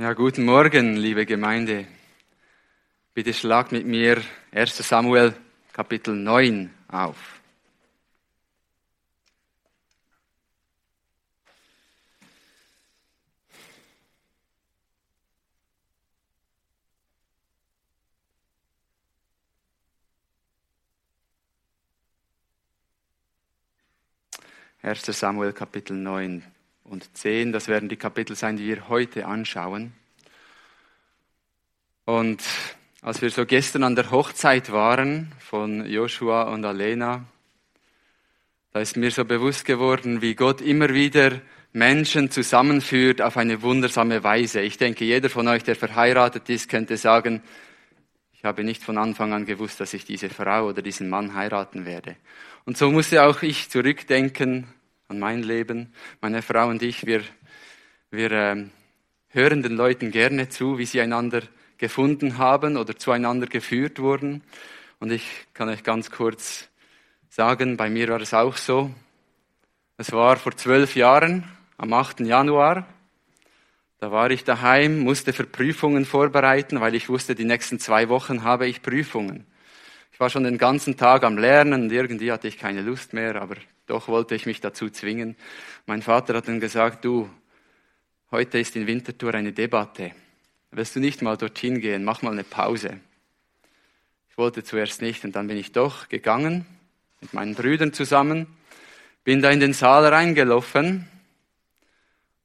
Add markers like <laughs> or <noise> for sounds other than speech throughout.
Ja, guten Morgen, liebe Gemeinde. Bitte schlag mit mir 1 Samuel Kapitel 9 auf. Erster Samuel Kapitel 9 und 10. Das werden die Kapitel sein, die wir heute anschauen. Und als wir so gestern an der Hochzeit waren von Joshua und Alena, da ist mir so bewusst geworden, wie Gott immer wieder Menschen zusammenführt auf eine wundersame Weise. Ich denke, jeder von euch, der verheiratet ist, könnte sagen, ich habe nicht von Anfang an gewusst, dass ich diese Frau oder diesen Mann heiraten werde. Und so musste auch ich zurückdenken an mein Leben. Meine Frau und ich, wir, wir äh, hören den Leuten gerne zu, wie sie einander gefunden haben oder zueinander geführt wurden. Und ich kann euch ganz kurz sagen, bei mir war es auch so. Es war vor zwölf Jahren, am 8. Januar. Da war ich daheim, musste für Prüfungen vorbereiten, weil ich wusste, die nächsten zwei Wochen habe ich Prüfungen. Ich war schon den ganzen Tag am Lernen und irgendwie hatte ich keine Lust mehr, aber doch wollte ich mich dazu zwingen. Mein Vater hat dann gesagt, du, heute ist in Winterthur eine Debatte. Willst du nicht mal dorthin gehen? Mach mal eine Pause. Ich wollte zuerst nicht und dann bin ich doch gegangen mit meinen Brüdern zusammen, bin da in den Saal reingelaufen,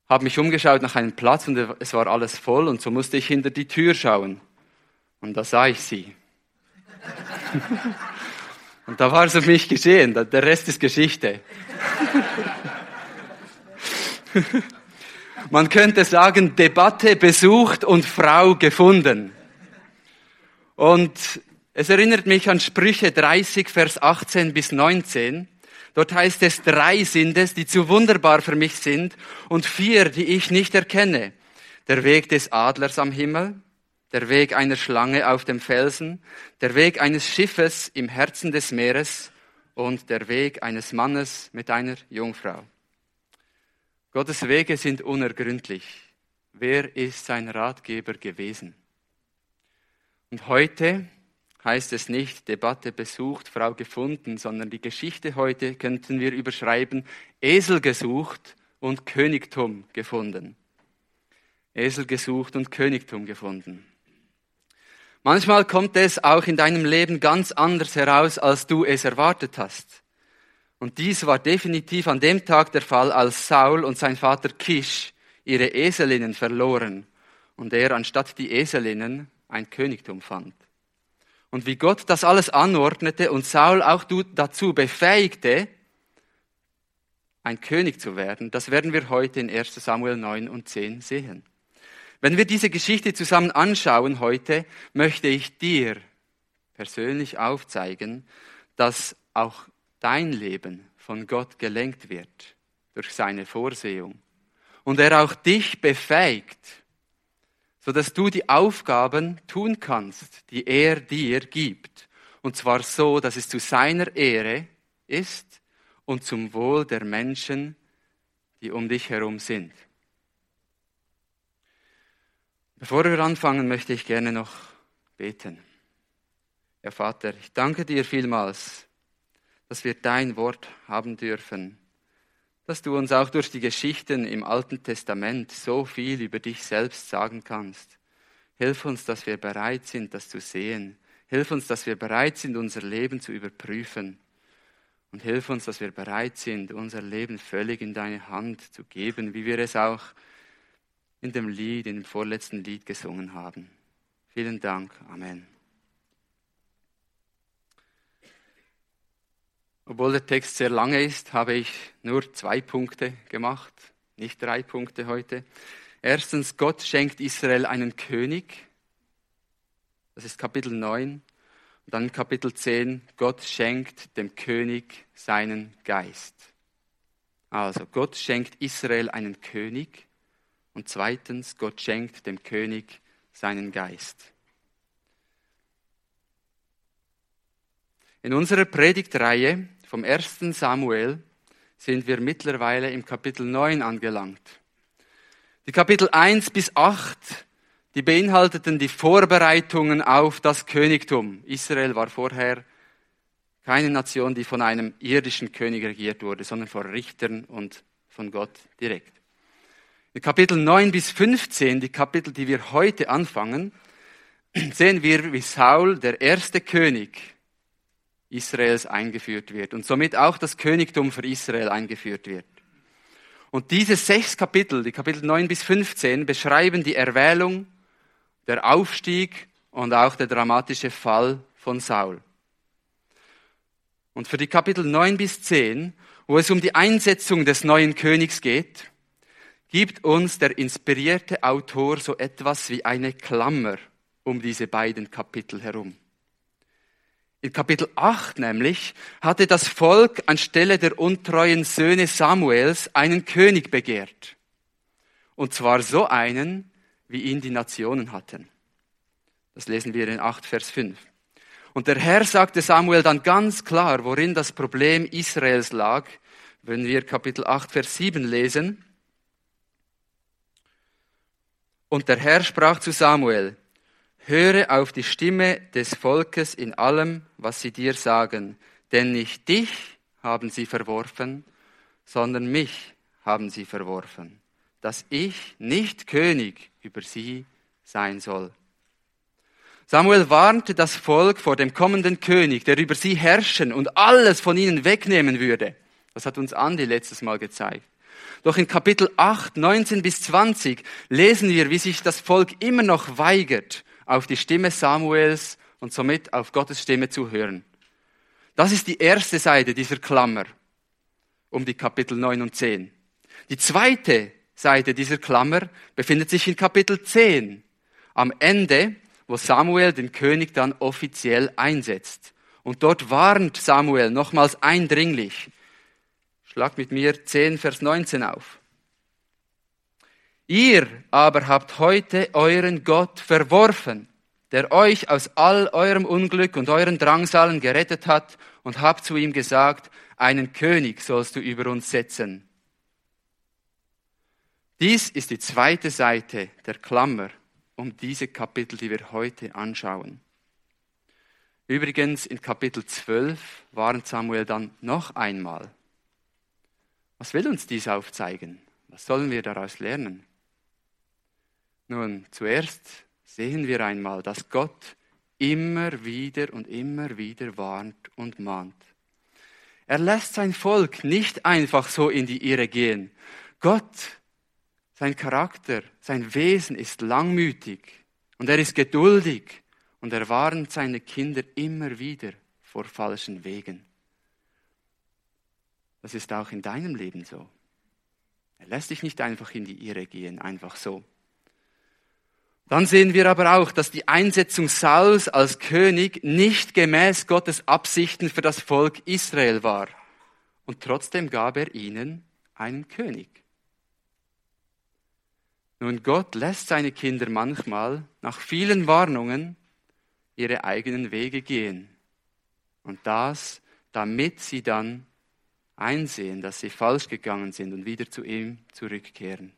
habe mich umgeschaut nach einem Platz und es war alles voll und so musste ich hinter die Tür schauen. Und da sah ich sie. <laughs> Und da war es auf mich geschehen. Der Rest ist Geschichte. <laughs> Man könnte sagen, Debatte besucht und Frau gefunden. Und es erinnert mich an Sprüche 30, Vers 18 bis 19. Dort heißt es, drei sind es, die zu wunderbar für mich sind und vier, die ich nicht erkenne. Der Weg des Adlers am Himmel, der Weg einer Schlange auf dem Felsen, der Weg eines Schiffes im Herzen des Meeres und der Weg eines Mannes mit einer Jungfrau. Gottes Wege sind unergründlich. Wer ist sein Ratgeber gewesen? Und heute heißt es nicht Debatte besucht, Frau gefunden, sondern die Geschichte heute könnten wir überschreiben Esel gesucht und Königtum gefunden. Esel gesucht und Königtum gefunden. Manchmal kommt es auch in deinem Leben ganz anders heraus, als du es erwartet hast. Und dies war definitiv an dem Tag der Fall, als Saul und sein Vater Kisch ihre Eselinnen verloren und er anstatt die Eselinnen ein Königtum fand. Und wie Gott das alles anordnete und Saul auch dazu befähigte, ein König zu werden, das werden wir heute in 1 Samuel 9 und 10 sehen. Wenn wir diese Geschichte zusammen anschauen heute, möchte ich dir persönlich aufzeigen, dass auch dein Leben von Gott gelenkt wird durch seine Vorsehung und er auch dich befähigt, sodass du die Aufgaben tun kannst, die er dir gibt. Und zwar so, dass es zu seiner Ehre ist und zum Wohl der Menschen, die um dich herum sind. Bevor wir anfangen, möchte ich gerne noch beten. Herr Vater, ich danke dir vielmals, dass wir dein Wort haben dürfen, dass du uns auch durch die Geschichten im Alten Testament so viel über dich selbst sagen kannst. Hilf uns, dass wir bereit sind, das zu sehen. Hilf uns, dass wir bereit sind, unser Leben zu überprüfen. Und hilf uns, dass wir bereit sind, unser Leben völlig in deine Hand zu geben, wie wir es auch in dem Lied, in dem vorletzten Lied gesungen haben. Vielen Dank. Amen. Obwohl der Text sehr lange ist, habe ich nur zwei Punkte gemacht, nicht drei Punkte heute. Erstens, Gott schenkt Israel einen König. Das ist Kapitel 9. Und dann Kapitel 10, Gott schenkt dem König seinen Geist. Also, Gott schenkt Israel einen König. Und zweitens, Gott schenkt dem König seinen Geist. In unserer Predigtreihe vom 1. Samuel sind wir mittlerweile im Kapitel 9 angelangt. Die Kapitel 1 bis 8 die beinhalteten die Vorbereitungen auf das Königtum. Israel war vorher keine Nation, die von einem irdischen König regiert wurde, sondern von Richtern und von Gott direkt. In Kapitel 9 bis 15, die Kapitel, die wir heute anfangen, sehen wir, wie Saul, der erste König Israels, eingeführt wird und somit auch das Königtum für Israel eingeführt wird. Und diese sechs Kapitel, die Kapitel 9 bis 15, beschreiben die Erwählung, der Aufstieg und auch der dramatische Fall von Saul. Und für die Kapitel 9 bis 10, wo es um die Einsetzung des neuen Königs geht, gibt uns der inspirierte Autor so etwas wie eine Klammer um diese beiden Kapitel herum. In Kapitel 8 nämlich hatte das Volk anstelle der untreuen Söhne Samuels einen König begehrt. Und zwar so einen, wie ihn die Nationen hatten. Das lesen wir in 8, Vers 5. Und der Herr sagte Samuel dann ganz klar, worin das Problem Israels lag, wenn wir Kapitel 8, Vers 7 lesen. Und der Herr sprach zu Samuel, Höre auf die Stimme des Volkes in allem, was sie dir sagen, denn nicht dich haben sie verworfen, sondern mich haben sie verworfen, dass ich nicht König über sie sein soll. Samuel warnte das Volk vor dem kommenden König, der über sie herrschen und alles von ihnen wegnehmen würde. Das hat uns Andi letztes Mal gezeigt. Doch in Kapitel 8, 19 bis 20 lesen wir, wie sich das Volk immer noch weigert, auf die Stimme Samuels und somit auf Gottes Stimme zu hören. Das ist die erste Seite dieser Klammer um die Kapitel 9 und 10. Die zweite Seite dieser Klammer befindet sich in Kapitel 10, am Ende, wo Samuel den König dann offiziell einsetzt. Und dort warnt Samuel nochmals eindringlich. Schlag mit mir 10, Vers 19 auf. Ihr aber habt heute euren Gott verworfen, der euch aus all eurem Unglück und euren Drangsalen gerettet hat und habt zu ihm gesagt, einen König sollst du über uns setzen. Dies ist die zweite Seite der Klammer um diese Kapitel, die wir heute anschauen. Übrigens in Kapitel 12 warnt Samuel dann noch einmal. Was will uns dies aufzeigen? Was sollen wir daraus lernen? Nun, zuerst sehen wir einmal, dass Gott immer wieder und immer wieder warnt und mahnt. Er lässt sein Volk nicht einfach so in die Irre gehen. Gott, sein Charakter, sein Wesen ist langmütig und er ist geduldig und er warnt seine Kinder immer wieder vor falschen Wegen. Das ist auch in deinem Leben so. Er lässt dich nicht einfach in die Irre gehen, einfach so. Dann sehen wir aber auch, dass die Einsetzung Sauls als König nicht gemäß Gottes Absichten für das Volk Israel war. Und trotzdem gab er ihnen einen König. Nun, Gott lässt seine Kinder manchmal nach vielen Warnungen ihre eigenen Wege gehen. Und das, damit sie dann einsehen, dass sie falsch gegangen sind und wieder zu ihm zurückkehren.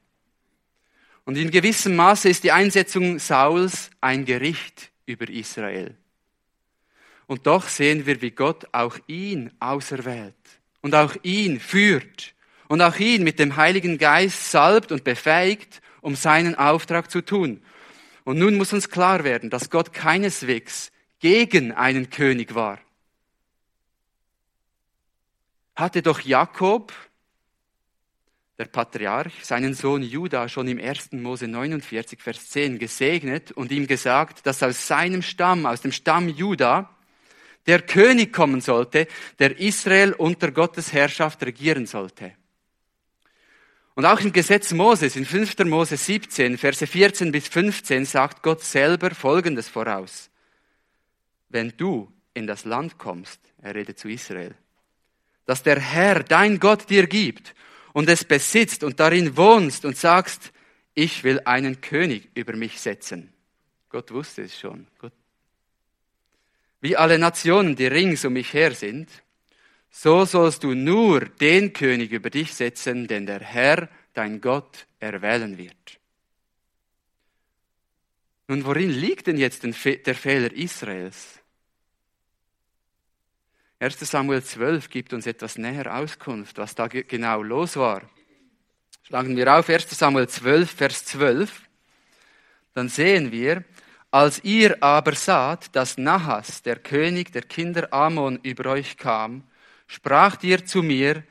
Und in gewissem Maße ist die Einsetzung Sauls ein Gericht über Israel. Und doch sehen wir, wie Gott auch ihn auserwählt und auch ihn führt und auch ihn mit dem Heiligen Geist salbt und befähigt, um seinen Auftrag zu tun. Und nun muss uns klar werden, dass Gott keineswegs gegen einen König war. Hatte doch Jakob der Patriarch seinen Sohn Judah schon im 1. Mose 49, Vers 10 gesegnet und ihm gesagt, dass aus seinem Stamm, aus dem Stamm Judah, der König kommen sollte, der Israel unter Gottes Herrschaft regieren sollte. Und auch im Gesetz Moses, in 5. Mose 17, Verse 14 bis 15, sagt Gott selber Folgendes voraus. Wenn du in das Land kommst, er redet zu Israel, dass der Herr, dein Gott, dir gibt und es besitzt und darin wohnst und sagst, ich will einen König über mich setzen. Gott wusste es schon. Gott. Wie alle Nationen, die rings um mich her sind, so sollst du nur den König über dich setzen, den der Herr, dein Gott, erwählen wird. Nun, worin liegt denn jetzt der Fehler Israels? 1 Samuel 12 gibt uns etwas näher Auskunft, was da genau los war. Schlagen wir auf 1 Samuel 12, Vers 12. Dann sehen wir, als ihr aber saht, dass Nahas, der König der Kinder Ammon, über euch kam, spracht ihr zu mir,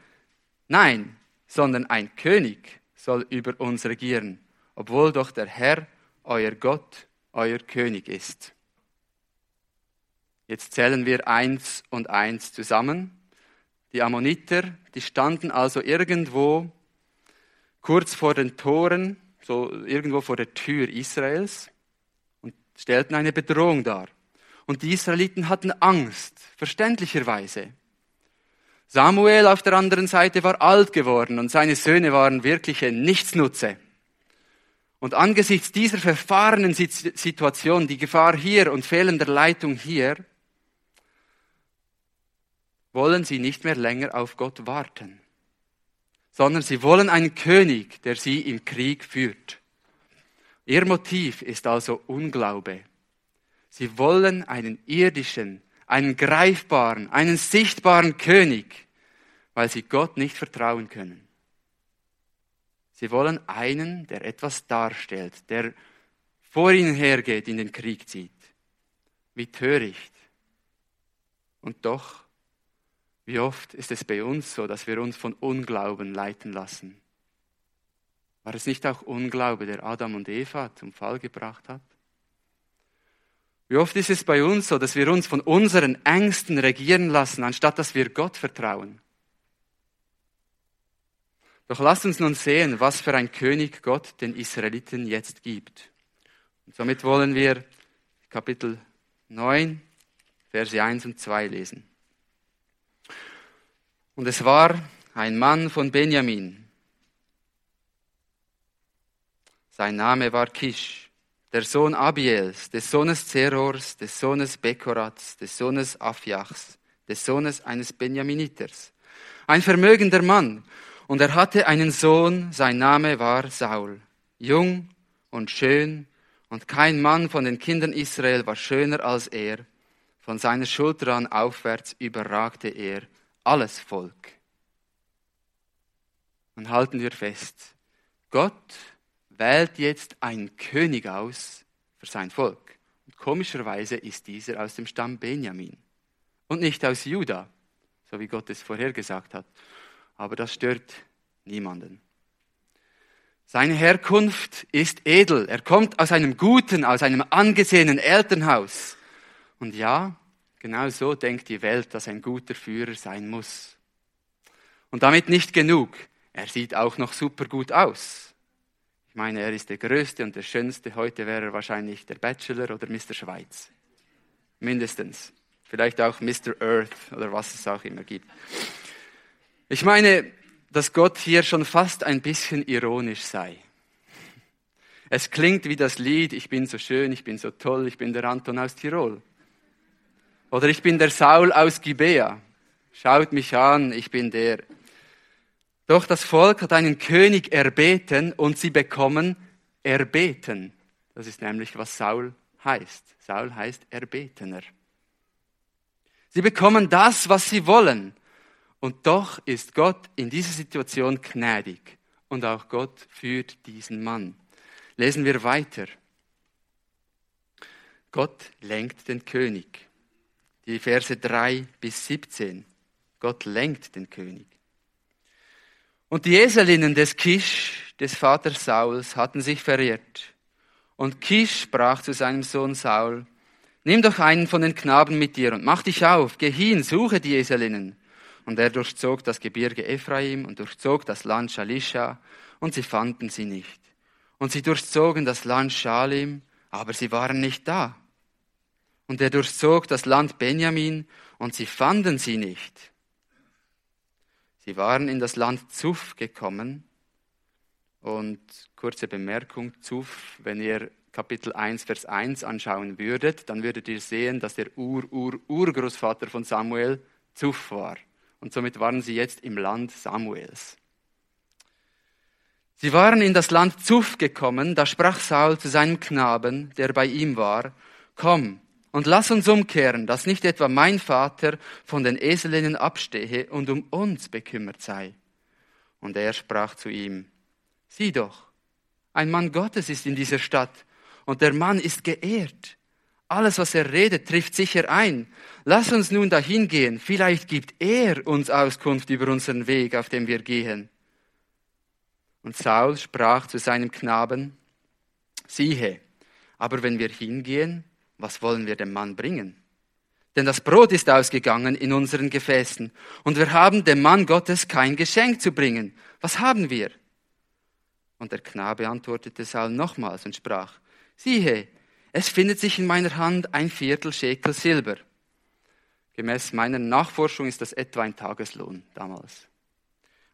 nein, sondern ein König soll über uns regieren, obwohl doch der Herr, euer Gott, euer König ist. Jetzt zählen wir eins und eins zusammen. Die Ammoniter, die standen also irgendwo kurz vor den Toren, so irgendwo vor der Tür Israels und stellten eine Bedrohung dar. Und die Israeliten hatten Angst, verständlicherweise. Samuel auf der anderen Seite war alt geworden und seine Söhne waren wirkliche Nichtsnutze. Und angesichts dieser verfahrenen Situation, die Gefahr hier und fehlender Leitung hier, wollen sie nicht mehr länger auf Gott warten, sondern sie wollen einen König, der sie im Krieg führt. Ihr Motiv ist also Unglaube. Sie wollen einen irdischen, einen greifbaren, einen sichtbaren König, weil sie Gott nicht vertrauen können. Sie wollen einen, der etwas darstellt, der vor ihnen hergeht, in den Krieg zieht. Wie töricht. Und doch wie oft ist es bei uns so, dass wir uns von Unglauben leiten lassen? War es nicht auch Unglaube, der Adam und Eva zum Fall gebracht hat? Wie oft ist es bei uns so, dass wir uns von unseren Ängsten regieren lassen, anstatt dass wir Gott vertrauen? Doch lasst uns nun sehen, was für ein König Gott den Israeliten jetzt gibt. Und somit wollen wir Kapitel 9, Verse 1 und 2 lesen. Und es war ein Mann von Benjamin. Sein Name war Kisch, der Sohn Abiels, des Sohnes Zerors, des Sohnes Bekorats, des Sohnes Afjachs, des Sohnes eines Benjaminiters. Ein vermögender Mann. Und er hatte einen Sohn, sein Name war Saul. Jung und schön, und kein Mann von den Kindern Israel war schöner als er. Von seiner Schulter an aufwärts überragte er alles Volk. Und halten wir fest, Gott wählt jetzt einen König aus für sein Volk. Und komischerweise ist dieser aus dem Stamm Benjamin und nicht aus Juda, so wie Gott es vorhergesagt hat. Aber das stört niemanden. Seine Herkunft ist edel. Er kommt aus einem guten, aus einem angesehenen Elternhaus. Und ja, Genau so denkt die Welt, dass ein guter Führer sein muss. Und damit nicht genug. Er sieht auch noch super gut aus. Ich meine, er ist der Größte und der Schönste. Heute wäre er wahrscheinlich der Bachelor oder Mr. Schweiz. Mindestens. Vielleicht auch Mr. Earth oder was es auch immer gibt. Ich meine, dass Gott hier schon fast ein bisschen ironisch sei. Es klingt wie das Lied, ich bin so schön, ich bin so toll, ich bin der Anton aus Tirol. Oder ich bin der Saul aus Gibea. Schaut mich an, ich bin der. Doch das Volk hat einen König erbeten und sie bekommen erbeten. Das ist nämlich, was Saul heißt. Saul heißt Erbetener. Sie bekommen das, was sie wollen. Und doch ist Gott in dieser Situation gnädig. Und auch Gott führt diesen Mann. Lesen wir weiter. Gott lenkt den König die Verse 3 bis 17. Gott lenkt den König. Und die Eselinnen des Kisch, des Vaters Sauls, hatten sich verirrt. Und Kisch sprach zu seinem Sohn Saul, Nimm doch einen von den Knaben mit dir und mach dich auf, geh hin, suche die Eselinnen. Und er durchzog das Gebirge Ephraim und durchzog das Land Shalisha, und sie fanden sie nicht. Und sie durchzogen das Land Shalim, aber sie waren nicht da. Und er durchzog das Land Benjamin, und sie fanden sie nicht. Sie waren in das Land Zuf gekommen. Und kurze Bemerkung, Zuf, wenn ihr Kapitel 1, Vers 1 anschauen würdet, dann würdet ihr sehen, dass der Ur-Ur-Urgroßvater von Samuel Zuf war. Und somit waren sie jetzt im Land Samuels. Sie waren in das Land Zuf gekommen, da sprach Saul zu seinem Knaben, der bei ihm war, Komm und lass uns umkehren, dass nicht etwa mein Vater von den Eselinnen abstehe und um uns bekümmert sei. Und er sprach zu ihm, Sieh doch, ein Mann Gottes ist in dieser Stadt, und der Mann ist geehrt. Alles, was er redet, trifft sicher ein. Lass uns nun dahin gehen, vielleicht gibt er uns Auskunft über unseren Weg, auf dem wir gehen. Und Saul sprach zu seinem Knaben, siehe, aber wenn wir hingehen, was wollen wir dem Mann bringen? Denn das Brot ist ausgegangen in unseren Gefäßen, und wir haben dem Mann Gottes kein Geschenk zu bringen. Was haben wir? Und der Knabe antwortete Saul nochmals und sprach, siehe, es findet sich in meiner Hand ein Viertel Schekel Silber. Gemäß meiner Nachforschung ist das etwa ein Tageslohn damals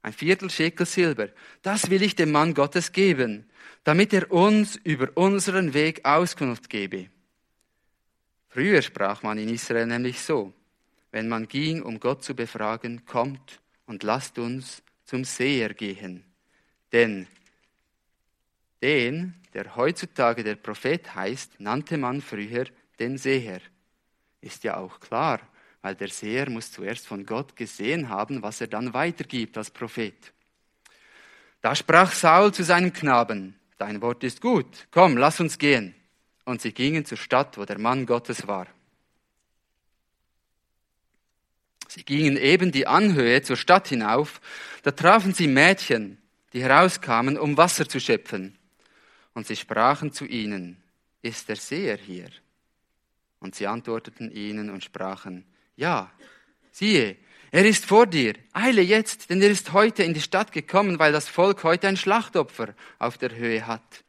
ein Viertel Schekel Silber, das will ich dem Mann Gottes geben, damit er uns über unseren Weg Auskunft gebe. Früher sprach man in Israel nämlich so, wenn man ging, um Gott zu befragen, kommt und lasst uns zum Seher gehen. Denn den, der heutzutage der Prophet heißt, nannte man früher den Seher. Ist ja auch klar, weil der Seher muss zuerst von Gott gesehen haben, was er dann weitergibt als Prophet. Da sprach Saul zu seinem Knaben, dein Wort ist gut, komm, lass uns gehen. Und sie gingen zur Stadt, wo der Mann Gottes war. Sie gingen eben die Anhöhe zur Stadt hinauf, da trafen sie Mädchen, die herauskamen, um Wasser zu schöpfen. Und sie sprachen zu ihnen, ist der Seher hier? Und sie antworteten ihnen und sprachen, ja, siehe, er ist vor dir. Eile jetzt, denn er ist heute in die Stadt gekommen, weil das Volk heute ein Schlachtopfer auf der Höhe hat.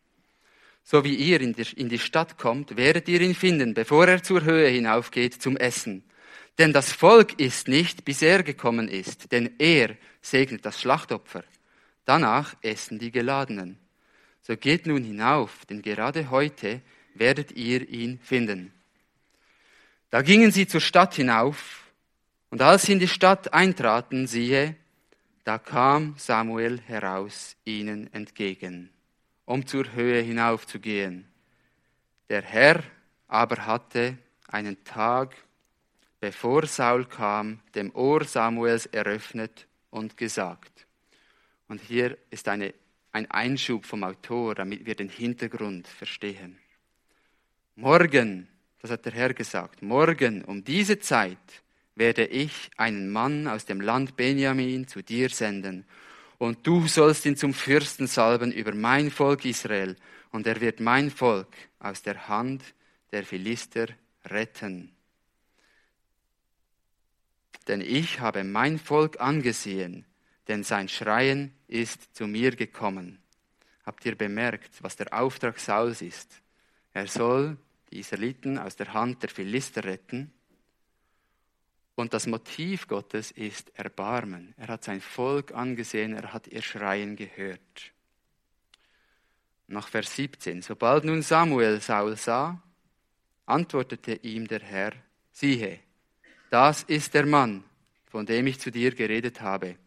So wie ihr in die, Stadt kommt, werdet ihr ihn finden, bevor er zur Höhe hinaufgeht zum Essen. Denn das Volk ist nicht, bis er gekommen ist, denn er segnet das Schlachtopfer. Danach essen die Geladenen. So geht nun hinauf, denn gerade heute werdet ihr ihn finden. Da gingen sie zur Stadt hinauf, und als sie in die Stadt eintraten, siehe, da kam Samuel heraus ihnen entgegen, um zur Höhe hinaufzugehen. Der Herr aber hatte einen Tag, bevor Saul kam, dem Ohr Samuels eröffnet und gesagt. Und hier ist eine, ein Einschub vom Autor, damit wir den Hintergrund verstehen. Morgen das hat der Herr gesagt, morgen um diese Zeit werde ich einen Mann aus dem Land Benjamin zu dir senden, und du sollst ihn zum Fürsten salben über mein Volk Israel, und er wird mein Volk aus der Hand der Philister retten. Denn ich habe mein Volk angesehen, denn sein Schreien ist zu mir gekommen. Habt ihr bemerkt, was der Auftrag Sauls ist? Er soll die Israeliten aus der Hand der Philister retten. Und das Motiv Gottes ist Erbarmen. Er hat sein Volk angesehen, er hat ihr Schreien gehört. Nach Vers 17. Sobald nun Samuel Saul sah, antwortete ihm der Herr, siehe, das ist der Mann, von dem ich zu dir geredet habe.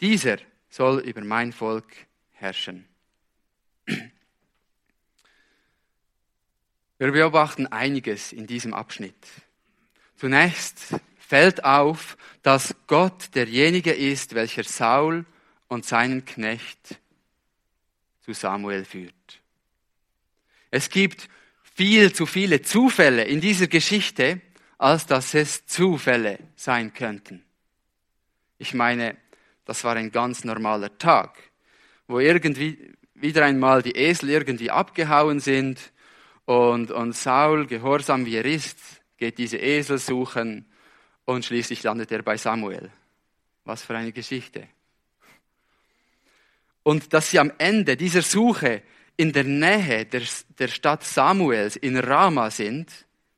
Dieser soll über mein Volk herrschen. Wir beobachten einiges in diesem Abschnitt. Zunächst fällt auf, dass Gott derjenige ist, welcher Saul und seinen Knecht zu Samuel führt. Es gibt viel zu viele Zufälle in dieser Geschichte, als dass es Zufälle sein könnten. Ich meine, das war ein ganz normaler Tag, wo irgendwie wieder einmal die Esel irgendwie abgehauen sind und, und Saul, gehorsam wie er ist, geht diese Esel suchen und schließlich landet er bei Samuel. Was für eine Geschichte. Und dass sie am Ende dieser Suche in der Nähe der, der Stadt Samuels in Rama sind,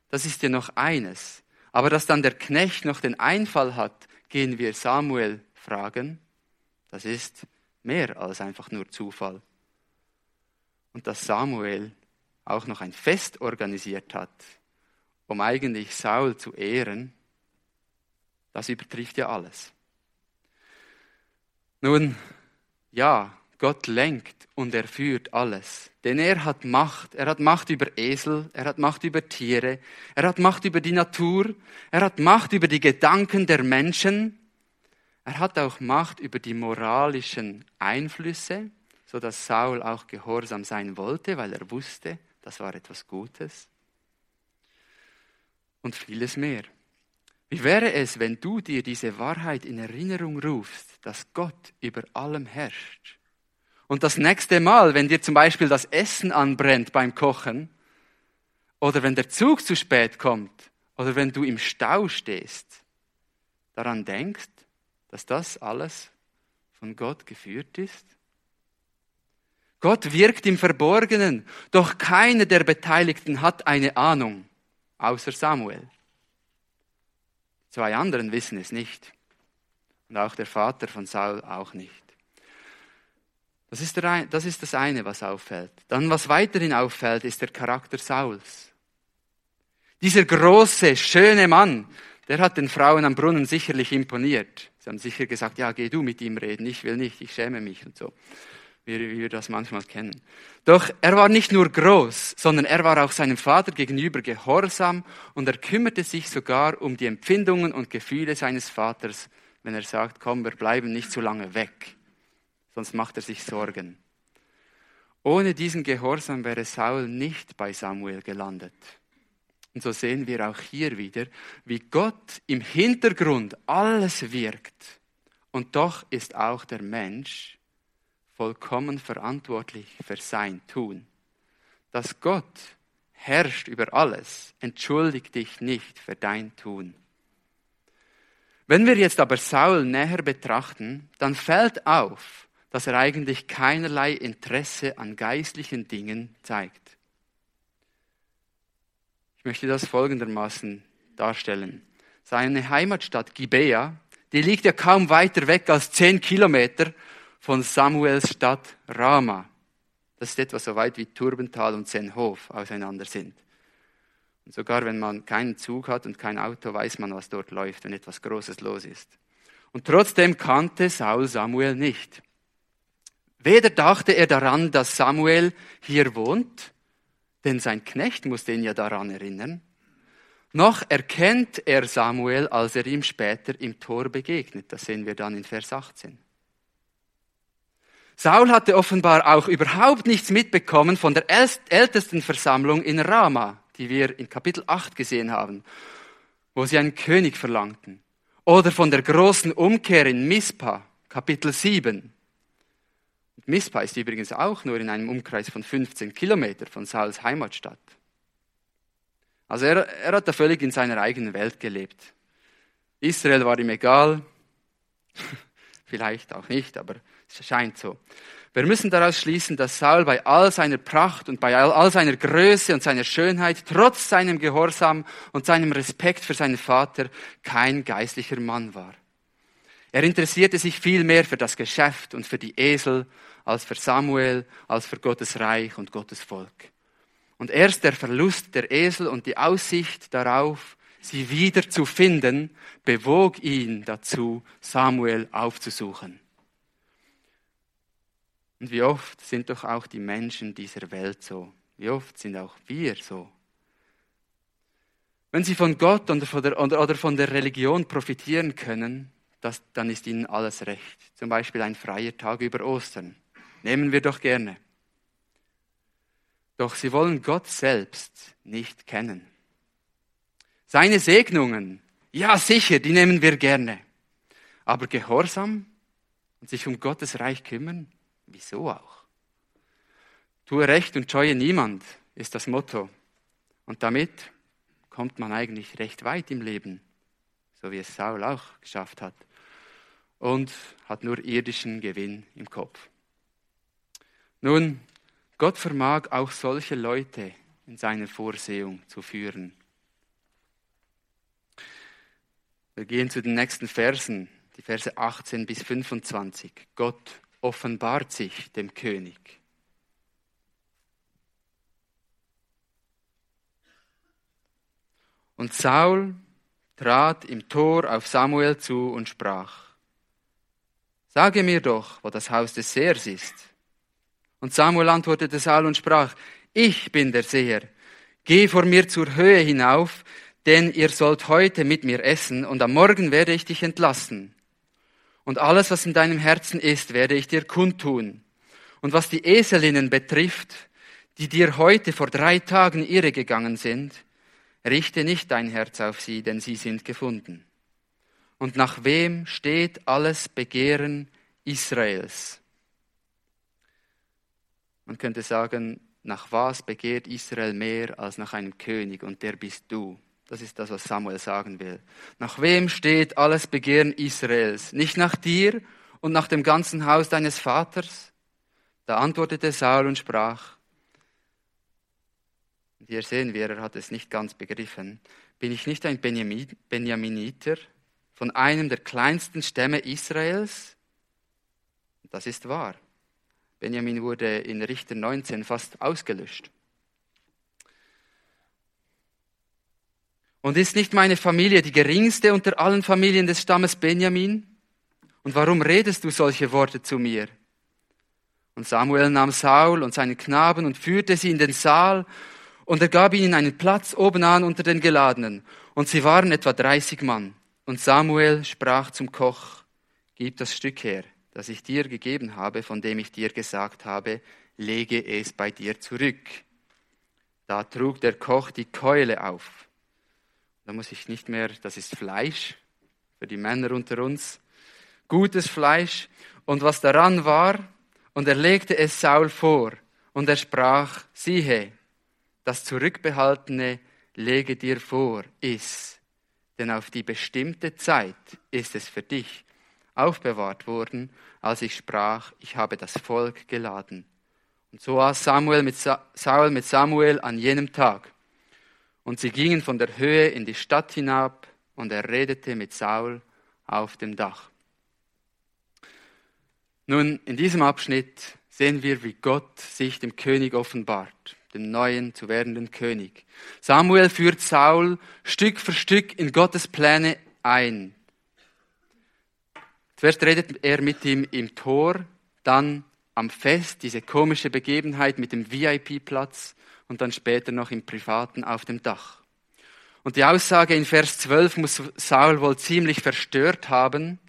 das ist ja noch eines. Aber dass dann der Knecht noch den Einfall hat, gehen wir Samuel fragen, das ist mehr als einfach nur Zufall. Und dass Samuel auch noch ein Fest organisiert hat, um eigentlich Saul zu ehren, das übertrifft ja alles. Nun, ja, Gott lenkt und er führt alles. Denn er hat Macht. Er hat Macht über Esel, er hat Macht über Tiere, er hat Macht über die Natur, er hat Macht über die Gedanken der Menschen. Er hat auch Macht über die moralischen Einflüsse, so dass Saul auch gehorsam sein wollte, weil er wusste, das war etwas Gutes. Und vieles mehr. Wie wäre es, wenn du dir diese Wahrheit in Erinnerung rufst, dass Gott über allem herrscht? Und das nächste Mal, wenn dir zum Beispiel das Essen anbrennt beim Kochen, oder wenn der Zug zu spät kommt, oder wenn du im Stau stehst, daran denkst, dass das alles von Gott geführt ist? Gott wirkt im Verborgenen, doch keiner der Beteiligten hat eine Ahnung, außer Samuel. Zwei anderen wissen es nicht. Und auch der Vater von Saul auch nicht. Das ist, der, das ist das eine, was auffällt. Dann, was weiterhin auffällt, ist der Charakter Sauls. Dieser große, schöne Mann, der hat den Frauen am Brunnen sicherlich imponiert. Sie haben sicher gesagt, ja, geh du mit ihm reden, ich will nicht, ich schäme mich und so, wie, wir das manchmal kennen. Doch er war nicht nur groß, sondern er war auch seinem Vater gegenüber gehorsam und er kümmerte sich sogar um die Empfindungen und Gefühle seines Vaters, wenn er sagt, komm, wir bleiben nicht zu lange weg, sonst macht er sich Sorgen. Ohne diesen Gehorsam wäre Saul nicht bei Samuel gelandet. Und so sehen wir auch hier wieder, wie Gott im Hintergrund alles wirkt. Und doch ist auch der Mensch vollkommen verantwortlich für sein Tun. Dass Gott herrscht über alles, entschuldigt dich nicht für dein Tun. Wenn wir jetzt aber Saul näher betrachten, dann fällt auf, dass er eigentlich keinerlei Interesse an geistlichen Dingen zeigt möchte das folgendermaßen darstellen. Seine Heimatstadt Gibea, die liegt ja kaum weiter weg als zehn Kilometer von Samuels Stadt Rama. Das ist etwa so weit wie Turbental und Zenhof auseinander sind. Und sogar wenn man keinen Zug hat und kein Auto, weiß man, was dort läuft, wenn etwas Großes los ist. Und trotzdem kannte Saul Samuel nicht. Weder dachte er daran, dass Samuel hier wohnt, denn sein Knecht muss ihn ja daran erinnern. Noch erkennt er Samuel, als er ihm später im Tor begegnet. Das sehen wir dann in Vers 18. Saul hatte offenbar auch überhaupt nichts mitbekommen von der ältesten Versammlung in Rama, die wir in Kapitel 8 gesehen haben, wo sie einen König verlangten. Oder von der großen Umkehr in Mispa, Kapitel 7, Mispa ist übrigens auch nur in einem Umkreis von 15 Kilometern von Sauls Heimatstadt. Also er, er hat da völlig in seiner eigenen Welt gelebt. Israel war ihm egal, <laughs> vielleicht auch nicht, aber scheint so. Wir müssen daraus schließen, dass Saul bei all seiner Pracht und bei all seiner Größe und seiner Schönheit, trotz seinem Gehorsam und seinem Respekt für seinen Vater, kein geistlicher Mann war. Er interessierte sich viel mehr für das Geschäft und für die Esel als für Samuel, als für Gottes Reich und Gottes Volk. Und erst der Verlust der Esel und die Aussicht darauf, sie wieder zu finden, bewog ihn dazu, Samuel aufzusuchen. Und wie oft sind doch auch die Menschen dieser Welt so? Wie oft sind auch wir so? Wenn sie von Gott oder von der, oder von der Religion profitieren können, das, dann ist ihnen alles recht. Zum Beispiel ein freier Tag über Ostern. Nehmen wir doch gerne. Doch sie wollen Gott selbst nicht kennen. Seine Segnungen, ja sicher, die nehmen wir gerne. Aber Gehorsam und sich um Gottes Reich kümmern, wieso auch? Tue Recht und scheue niemand, ist das Motto. Und damit kommt man eigentlich recht weit im Leben, so wie es Saul auch geschafft hat. Und hat nur irdischen Gewinn im Kopf. Nun, Gott vermag auch solche Leute in seine Vorsehung zu führen. Wir gehen zu den nächsten Versen, die Verse 18 bis 25. Gott offenbart sich dem König. Und Saul trat im Tor auf Samuel zu und sprach, Sage mir doch, wo das Haus des Sehers ist. Und Samuel antwortete Saul und sprach, ich bin der Seher. Geh vor mir zur Höhe hinauf, denn ihr sollt heute mit mir essen, und am Morgen werde ich dich entlassen. Und alles, was in deinem Herzen ist, werde ich dir kundtun. Und was die Eselinnen betrifft, die dir heute vor drei Tagen irregegangen sind, richte nicht dein Herz auf sie, denn sie sind gefunden. Und nach wem steht alles Begehren Israels? Man könnte sagen, nach was begehrt Israel mehr als nach einem König und der bist du. Das ist das, was Samuel sagen will. Nach wem steht alles Begehren Israels? Nicht nach dir und nach dem ganzen Haus deines Vaters? Da antwortete Saul und sprach, hier sehen wir, er hat es nicht ganz begriffen, bin ich nicht ein Benjaminiter von einem der kleinsten Stämme Israels? Das ist wahr. Benjamin wurde in Richter 19 fast ausgelöscht. Und ist nicht meine Familie die geringste unter allen Familien des Stammes Benjamin? Und warum redest du solche Worte zu mir? Und Samuel nahm Saul und seinen Knaben und führte sie in den Saal und er gab ihnen einen Platz obenan unter den Geladenen. Und sie waren etwa 30 Mann. Und Samuel sprach zum Koch, gib das Stück her, das ich dir gegeben habe, von dem ich dir gesagt habe, lege es bei dir zurück. Da trug der Koch die Keule auf. Da muss ich nicht mehr, das ist Fleisch für die Männer unter uns, gutes Fleisch und was daran war, und er legte es Saul vor, und er sprach, siehe, das Zurückbehaltene lege dir vor, iss, denn auf die bestimmte Zeit ist es für dich aufbewahrt worden, als ich sprach, ich habe das Volk geladen. Und so aß Samuel mit Sa Saul mit Samuel an jenem Tag. Und sie gingen von der Höhe in die Stadt hinab, und er redete mit Saul auf dem Dach. Nun, in diesem Abschnitt sehen wir, wie Gott sich dem König offenbart den neuen zu werdenden König. Samuel führt Saul Stück für Stück in Gottes Pläne ein. Zuerst redet er mit ihm im Tor, dann am Fest, diese komische Begebenheit mit dem VIP-Platz und dann später noch im Privaten auf dem Dach. Und die Aussage in Vers 12 muss Saul wohl ziemlich verstört haben,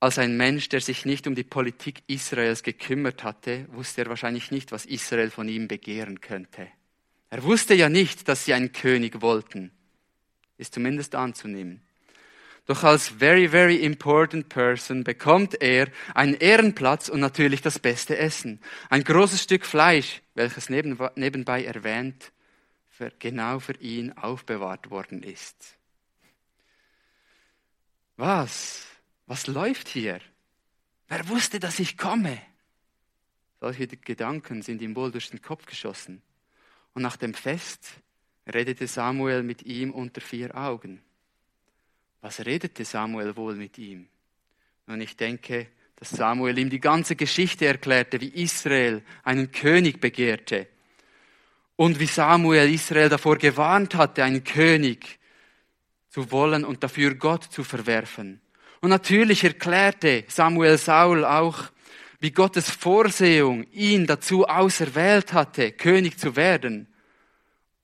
als ein Mensch, der sich nicht um die Politik Israels gekümmert hatte, wusste er wahrscheinlich nicht, was Israel von ihm begehren könnte. Er wusste ja nicht, dass sie einen König wollten. Ist zumindest anzunehmen. Doch als very, very important person bekommt er einen Ehrenplatz und natürlich das beste Essen. Ein großes Stück Fleisch, welches nebenbei erwähnt, für, genau für ihn aufbewahrt worden ist. Was was läuft hier? Wer wusste, dass ich komme? Solche Gedanken sind ihm wohl durch den Kopf geschossen. Und nach dem Fest redete Samuel mit ihm unter vier Augen. Was redete Samuel wohl mit ihm? Und ich denke, dass Samuel ihm die ganze Geschichte erklärte, wie Israel einen König begehrte und wie Samuel Israel davor gewarnt hatte, einen König zu wollen und dafür Gott zu verwerfen. Und natürlich erklärte Samuel Saul auch, wie Gottes Vorsehung ihn dazu auserwählt hatte, König zu werden.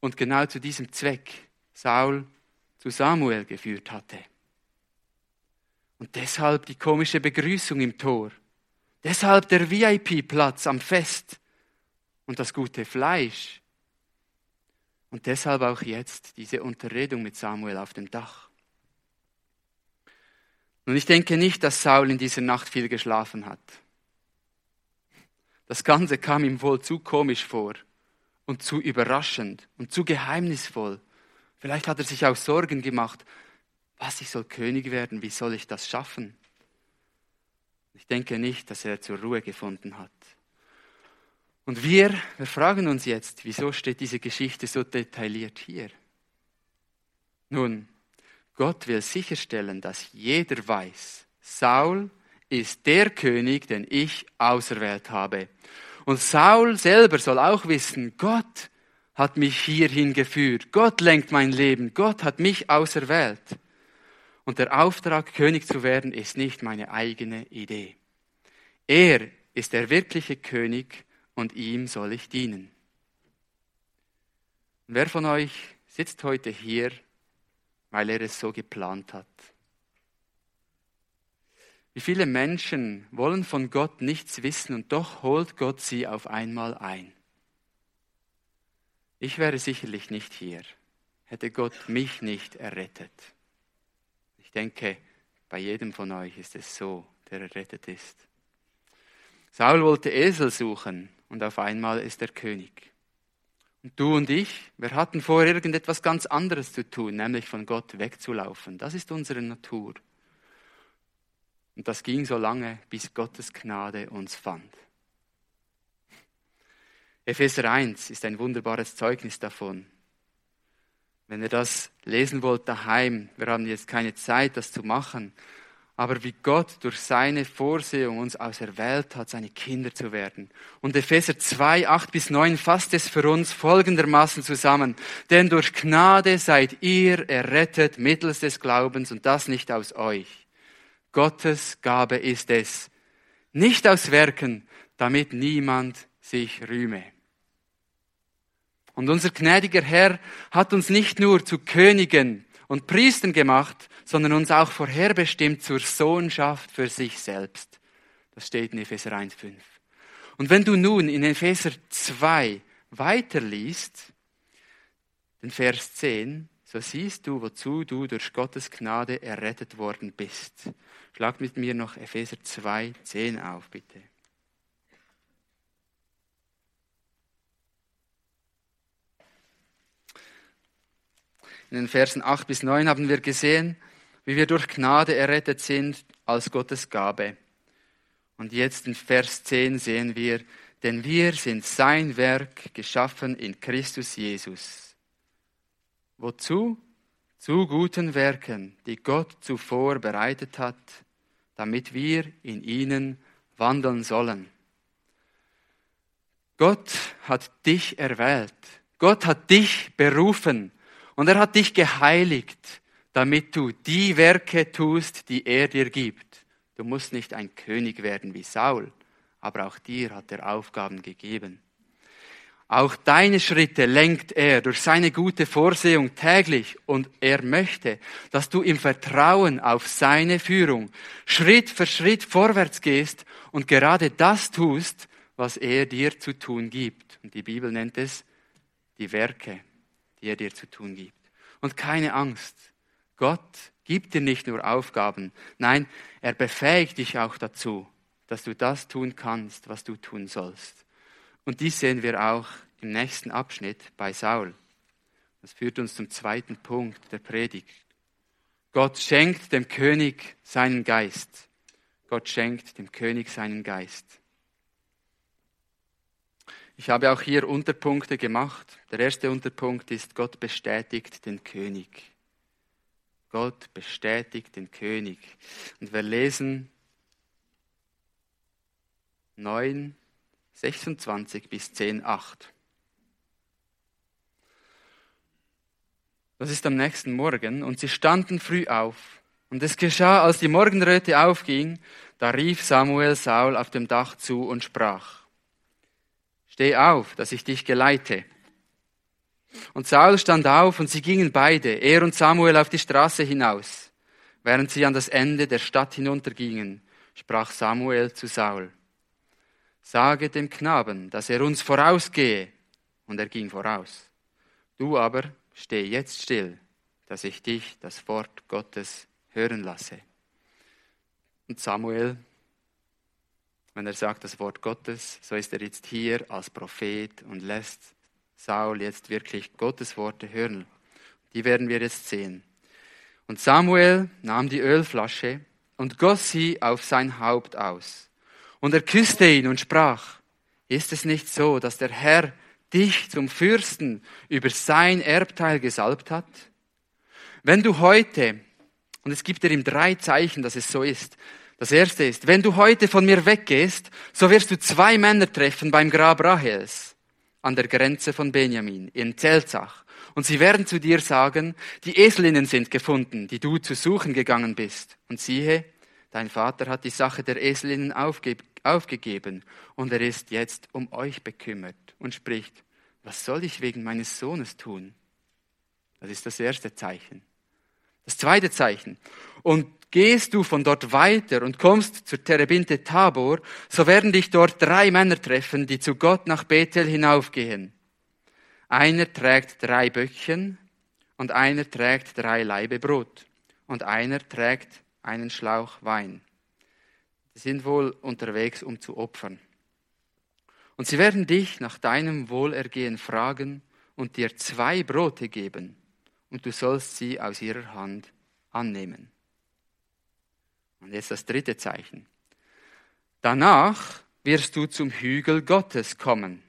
Und genau zu diesem Zweck Saul zu Samuel geführt hatte. Und deshalb die komische Begrüßung im Tor. Deshalb der VIP-Platz am Fest und das gute Fleisch. Und deshalb auch jetzt diese Unterredung mit Samuel auf dem Dach. Und ich denke nicht, dass Saul in dieser Nacht viel geschlafen hat. Das Ganze kam ihm wohl zu komisch vor und zu überraschend und zu geheimnisvoll. Vielleicht hat er sich auch Sorgen gemacht, was, ich soll König werden, wie soll ich das schaffen? Ich denke nicht, dass er zur Ruhe gefunden hat. Und wir, wir fragen uns jetzt, wieso steht diese Geschichte so detailliert hier? Nun, Gott will sicherstellen, dass jeder weiß, Saul ist der König, den ich auserwählt habe. Und Saul selber soll auch wissen, Gott hat mich hierhin geführt. Gott lenkt mein Leben. Gott hat mich auserwählt. Und der Auftrag, König zu werden, ist nicht meine eigene Idee. Er ist der wirkliche König und ihm soll ich dienen. Wer von euch sitzt heute hier, weil er es so geplant hat? Wie viele Menschen wollen von Gott nichts wissen und doch holt Gott sie auf einmal ein? Ich wäre sicherlich nicht hier, hätte Gott mich nicht errettet. Ich denke, bei jedem von euch ist es so, der errettet ist. Saul wollte Esel suchen und auf einmal ist er König. Und du und ich, wir hatten vor, irgendetwas ganz anderes zu tun, nämlich von Gott wegzulaufen. Das ist unsere Natur. Und das ging so lange, bis Gottes Gnade uns fand. Epheser 1 ist ein wunderbares Zeugnis davon. Wenn ihr das lesen wollt daheim, wir haben jetzt keine Zeit, das zu machen, aber wie Gott durch seine Vorsehung uns auserwählt hat, seine Kinder zu werden. Und Epheser 2, 8 bis 9 fasst es für uns folgendermaßen zusammen. Denn durch Gnade seid ihr errettet mittels des Glaubens und das nicht aus euch. Gottes Gabe ist es, nicht aus Werken, damit niemand sich rühme. Und unser gnädiger Herr hat uns nicht nur zu Königen und Priestern gemacht, sondern uns auch vorherbestimmt zur Sohnschaft für sich selbst. Das steht in Epheser 1,5. Und wenn du nun in Epheser 2 weiterliest, den Vers 10, so siehst du, wozu du durch Gottes Gnade errettet worden bist. Schlag mit mir noch Epheser 2, 10 auf, bitte. In den Versen 8 bis 9 haben wir gesehen, wie wir durch Gnade errettet sind als Gottes Gabe. Und jetzt in Vers 10 sehen wir, denn wir sind sein Werk geschaffen in Christus Jesus. Wozu? Zu guten Werken, die Gott zuvor bereitet hat, damit wir in ihnen wandeln sollen. Gott hat dich erwählt. Gott hat dich berufen und er hat dich geheiligt, damit du die Werke tust, die er dir gibt. Du musst nicht ein König werden wie Saul, aber auch dir hat er Aufgaben gegeben. Auch deine Schritte lenkt er durch seine gute Vorsehung täglich und er möchte, dass du im Vertrauen auf seine Führung Schritt für Schritt vorwärts gehst und gerade das tust, was er dir zu tun gibt. Und die Bibel nennt es die Werke, die er dir zu tun gibt. Und keine Angst. Gott gibt dir nicht nur Aufgaben, nein, er befähigt dich auch dazu, dass du das tun kannst, was du tun sollst. Und dies sehen wir auch im nächsten Abschnitt bei Saul. Das führt uns zum zweiten Punkt der Predigt. Gott schenkt dem König seinen Geist. Gott schenkt dem König seinen Geist. Ich habe auch hier Unterpunkte gemacht. Der erste Unterpunkt ist, Gott bestätigt den König. Gott bestätigt den König. Und wir lesen 9, 26 bis 10, 8. Das ist am nächsten Morgen und sie standen früh auf. Und es geschah, als die Morgenröte aufging, da rief Samuel Saul auf dem Dach zu und sprach, Steh auf, dass ich dich geleite. Und Saul stand auf und sie gingen beide, er und Samuel, auf die Straße hinaus. Während sie an das Ende der Stadt hinuntergingen, sprach Samuel zu Saul, Sage dem Knaben, dass er uns vorausgehe. Und er ging voraus. Du aber steh jetzt still, dass ich dich das Wort Gottes hören lasse. Und Samuel, wenn er sagt das Wort Gottes, so ist er jetzt hier als Prophet und lässt Saul jetzt wirklich Gottes Worte hören. Die werden wir jetzt sehen. Und Samuel nahm die Ölflasche und goss sie auf sein Haupt aus. Und er küsste ihn und sprach, ist es nicht so, dass der Herr dich zum Fürsten über sein Erbteil gesalbt hat? Wenn du heute, und es gibt dir ihm drei Zeichen, dass es so ist. Das erste ist, wenn du heute von mir weggehst, so wirst du zwei Männer treffen beim Grab Rahels. an der Grenze von Benjamin, in Zelzach. Und sie werden zu dir sagen, die Eselinnen sind gefunden, die du zu suchen gegangen bist. Und siehe, dein Vater hat die Sache der Eselinnen aufge aufgegeben und er ist jetzt um euch bekümmert und spricht, was soll ich wegen meines Sohnes tun? Das ist das erste Zeichen. Das zweite Zeichen. Und gehst du von dort weiter und kommst zur Terebinte Tabor, so werden dich dort drei Männer treffen, die zu Gott nach Bethel hinaufgehen. Einer trägt drei Böckchen und einer trägt drei Laibe Brot und einer trägt einen Schlauch Wein. Sie sind wohl unterwegs, um zu opfern. Und sie werden dich nach deinem Wohlergehen fragen und dir zwei Brote geben und du sollst sie aus ihrer Hand annehmen. Und jetzt das dritte Zeichen. Danach wirst du zum Hügel Gottes kommen.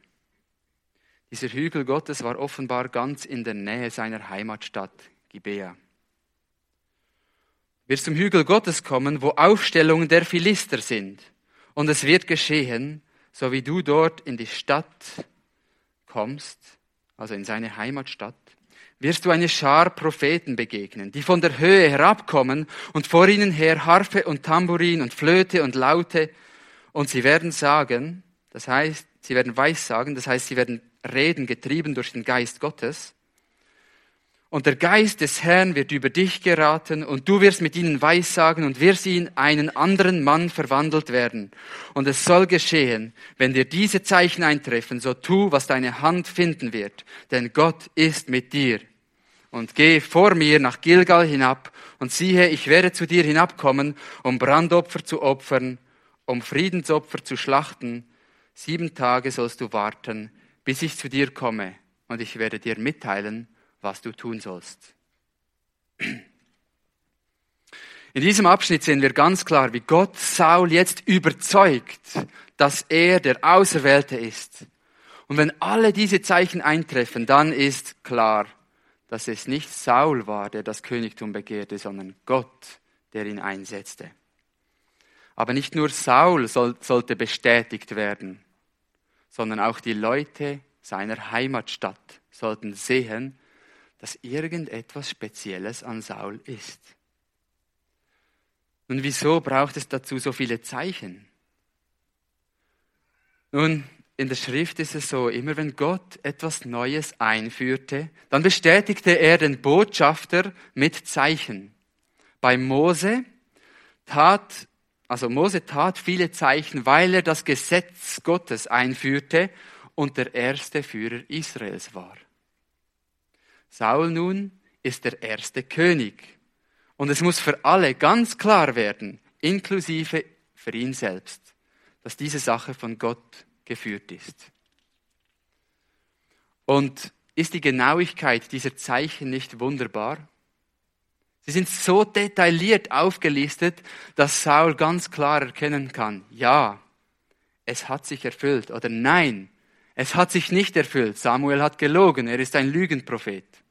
Dieser Hügel Gottes war offenbar ganz in der Nähe seiner Heimatstadt Gibea. Wirst zum Hügel Gottes kommen, wo Aufstellungen der Philister sind. Und es wird geschehen, so wie du dort in die Stadt kommst, also in seine Heimatstadt, wirst du eine Schar Propheten begegnen, die von der Höhe herabkommen und vor ihnen her Harfe und Tambourin und Flöte und Laute und sie werden sagen, das heißt, sie werden weissagen, das heißt, sie werden reden getrieben durch den Geist Gottes. Und der Geist des Herrn wird über dich geraten und du wirst mit ihnen weissagen und wirst in einen anderen Mann verwandelt werden. Und es soll geschehen, wenn dir diese Zeichen eintreffen, so tu, was deine Hand finden wird, denn Gott ist mit dir und geh vor mir nach Gilgal hinab und siehe, ich werde zu dir hinabkommen, um Brandopfer zu opfern, um Friedensopfer zu schlachten. Sieben Tage sollst du warten, bis ich zu dir komme und ich werde dir mitteilen, was du tun sollst. In diesem Abschnitt sehen wir ganz klar, wie Gott Saul jetzt überzeugt, dass er der Auserwählte ist. Und wenn alle diese Zeichen eintreffen, dann ist klar, dass es nicht Saul war, der das Königtum begehrte, sondern Gott, der ihn einsetzte. Aber nicht nur Saul soll, sollte bestätigt werden, sondern auch die Leute seiner Heimatstadt sollten sehen, dass irgendetwas Spezielles an Saul ist. Und wieso braucht es dazu so viele Zeichen? Nun, in der Schrift ist es so, immer wenn Gott etwas Neues einführte, dann bestätigte er den Botschafter mit Zeichen. Bei Mose tat, also Mose tat viele Zeichen, weil er das Gesetz Gottes einführte und der erste Führer Israels war. Saul nun ist der erste König. Und es muss für alle ganz klar werden, inklusive für ihn selbst, dass diese Sache von Gott geführt ist. Und ist die Genauigkeit dieser Zeichen nicht wunderbar? Sie sind so detailliert aufgelistet, dass Saul ganz klar erkennen kann, ja, es hat sich erfüllt oder nein, es hat sich nicht erfüllt. Samuel hat gelogen, er ist ein Lügenprophet.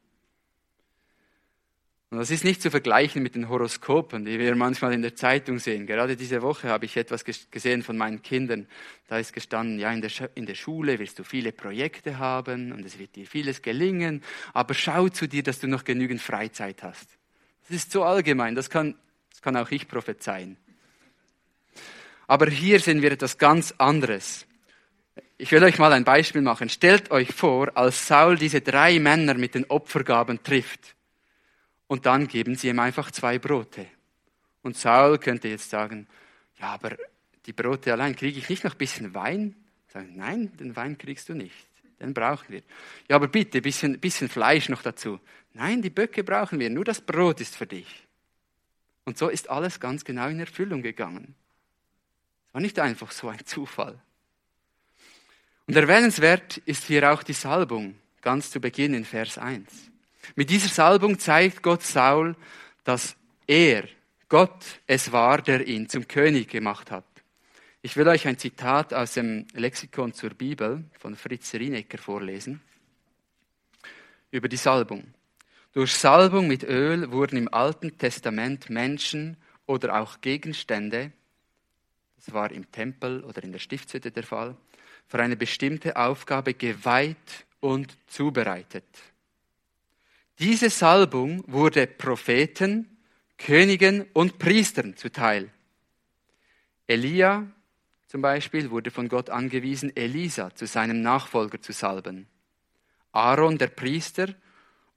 Und das ist nicht zu vergleichen mit den Horoskopen, die wir manchmal in der Zeitung sehen. Gerade diese Woche habe ich etwas gesehen von meinen Kindern. Da ist gestanden, ja, in der, in der Schule wirst du viele Projekte haben und es wird dir vieles gelingen, aber schau zu dir, dass du noch genügend Freizeit hast. Das ist so allgemein, das kann, das kann auch ich prophezeien. Aber hier sehen wir etwas ganz anderes. Ich will euch mal ein Beispiel machen. Stellt euch vor, als Saul diese drei Männer mit den Opfergaben trifft und dann geben sie ihm einfach zwei Brote. Und Saul könnte jetzt sagen, ja, aber die Brote allein, kriege ich nicht noch ein bisschen Wein? Sagen, nein, den Wein kriegst du nicht. Den brauchen wir. Ja, aber bitte, ein bisschen, bisschen Fleisch noch dazu. Nein, die Böcke brauchen wir, nur das Brot ist für dich. Und so ist alles ganz genau in Erfüllung gegangen. Es war nicht einfach so ein Zufall. Und erwähnenswert ist hier auch die Salbung, ganz zu Beginn in Vers 1. Mit dieser Salbung zeigt Gott Saul, dass er, Gott, es war, der ihn zum König gemacht hat. Ich will euch ein Zitat aus dem Lexikon zur Bibel von Fritz Rienecker vorlesen über die Salbung. Durch Salbung mit Öl wurden im Alten Testament Menschen oder auch Gegenstände, das war im Tempel oder in der Stiftshütte der Fall, für eine bestimmte Aufgabe geweiht und zubereitet. Diese Salbung wurde Propheten, Königen und Priestern zuteil. Elia zum Beispiel wurde von Gott angewiesen, Elisa zu seinem Nachfolger zu salben. Aaron, der Priester,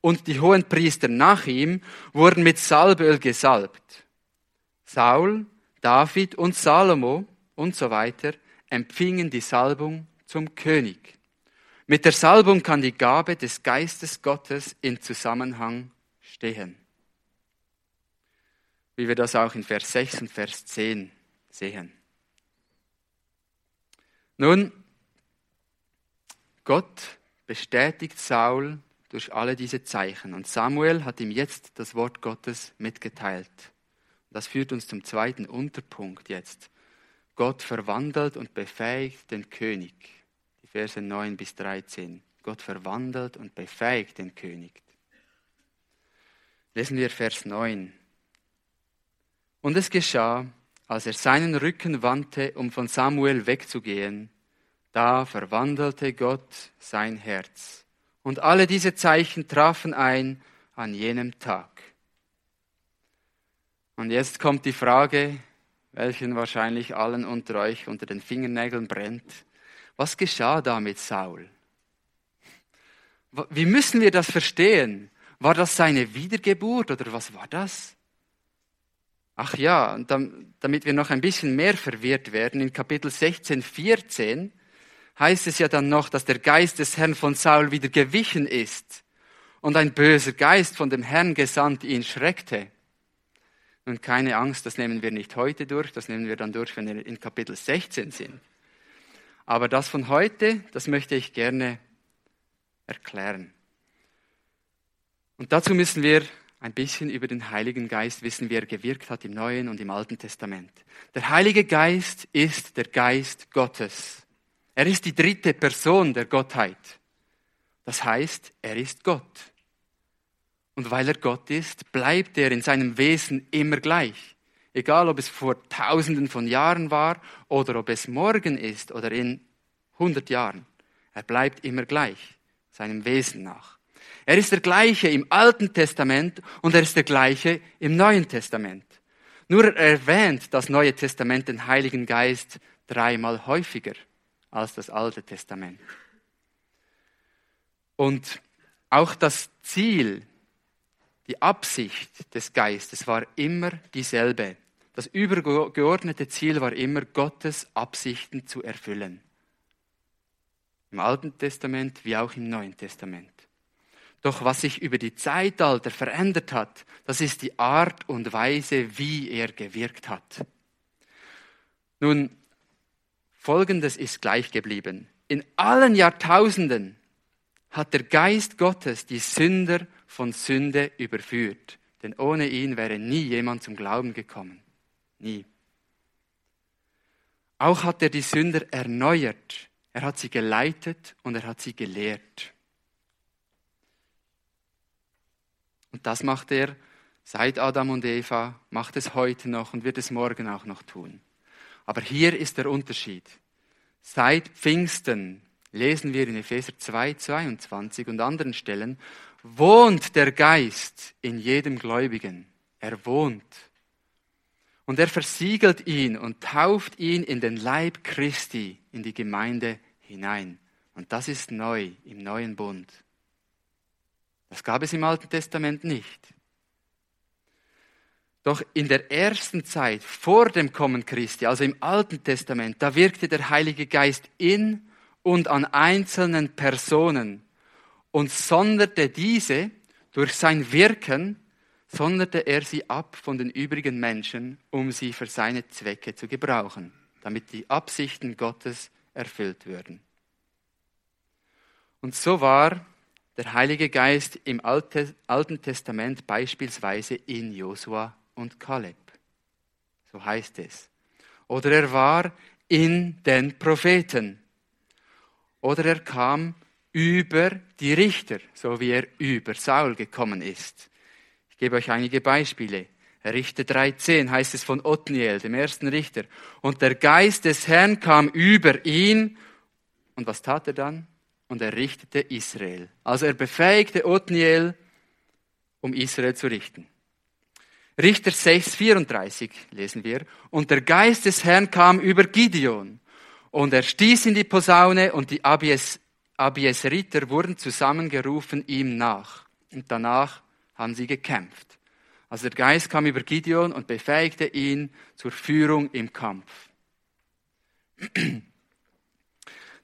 und die hohen Priester nach ihm wurden mit Salböl gesalbt. Saul, David und Salomo und so weiter empfingen die Salbung zum König. Mit der Salbung kann die Gabe des Geistes Gottes in Zusammenhang stehen. Wie wir das auch in Vers 6 und Vers 10 sehen. Nun, Gott bestätigt Saul durch alle diese Zeichen und Samuel hat ihm jetzt das Wort Gottes mitgeteilt. Das führt uns zum zweiten Unterpunkt jetzt. Gott verwandelt und befähigt den König. Verse 9 bis 13. Gott verwandelt und befähigt den König. Lesen wir Vers 9. Und es geschah, als er seinen Rücken wandte, um von Samuel wegzugehen, da verwandelte Gott sein Herz. Und alle diese Zeichen trafen ein an jenem Tag. Und jetzt kommt die Frage, welchen wahrscheinlich allen unter euch unter den Fingernägeln brennt. Was geschah da mit Saul? Wie müssen wir das verstehen? War das seine Wiedergeburt oder was war das? Ach ja, damit wir noch ein bisschen mehr verwirrt werden, in Kapitel 16, 14 heißt es ja dann noch, dass der Geist des Herrn von Saul wieder gewichen ist und ein böser Geist von dem Herrn gesandt ihn schreckte. Und keine Angst, das nehmen wir nicht heute durch, das nehmen wir dann durch, wenn wir in Kapitel 16 sind. Aber das von heute, das möchte ich gerne erklären. Und dazu müssen wir ein bisschen über den Heiligen Geist wissen, wie er gewirkt hat im Neuen und im Alten Testament. Der Heilige Geist ist der Geist Gottes. Er ist die dritte Person der Gottheit. Das heißt, er ist Gott. Und weil er Gott ist, bleibt er in seinem Wesen immer gleich. Egal, ob es vor tausenden von Jahren war oder ob es morgen ist oder in hundert Jahren. Er bleibt immer gleich, seinem Wesen nach. Er ist der gleiche im Alten Testament und er ist der gleiche im Neuen Testament. Nur er erwähnt das Neue Testament den Heiligen Geist dreimal häufiger als das Alte Testament. Und auch das Ziel die Absicht des Geistes war immer dieselbe. Das übergeordnete Ziel war immer, Gottes Absichten zu erfüllen. Im Alten Testament wie auch im Neuen Testament. Doch was sich über die Zeitalter verändert hat, das ist die Art und Weise, wie er gewirkt hat. Nun, Folgendes ist gleich geblieben. In allen Jahrtausenden hat der Geist Gottes die Sünder von Sünde überführt. Denn ohne ihn wäre nie jemand zum Glauben gekommen. Nie. Auch hat er die Sünder erneuert. Er hat sie geleitet und er hat sie gelehrt. Und das macht er seit Adam und Eva, macht es heute noch und wird es morgen auch noch tun. Aber hier ist der Unterschied. Seit Pfingsten lesen wir in Epheser 2, 22 und anderen Stellen, wohnt der Geist in jedem Gläubigen. Er wohnt. Und er versiegelt ihn und tauft ihn in den Leib Christi, in die Gemeinde hinein. Und das ist neu im neuen Bund. Das gab es im Alten Testament nicht. Doch in der ersten Zeit vor dem Kommen Christi, also im Alten Testament, da wirkte der Heilige Geist in und an einzelnen Personen und sonderte diese durch sein Wirken, sonderte er sie ab von den übrigen Menschen, um sie für seine Zwecke zu gebrauchen, damit die Absichten Gottes erfüllt würden. Und so war der Heilige Geist im Alten Testament beispielsweise in Josua und Kaleb. So heißt es. Oder er war in den Propheten. Oder er kam über die Richter, so wie er über Saul gekommen ist. Ich gebe euch einige Beispiele. Richter 13 heißt es von Othniel, dem ersten Richter. Und der Geist des Herrn kam über ihn Und was tat er dann? Und er richtete Israel. Also er befähigte Othniel, um Israel zu richten. Richter 6, 34 lesen wir. Und der Geist des Herrn kam über Gideon. Und er stieß in die Posaune und die Abies, Abieseriter wurden zusammengerufen ihm nach. Und danach haben sie gekämpft. Also der Geist kam über Gideon und befähigte ihn zur Führung im Kampf. <clears throat>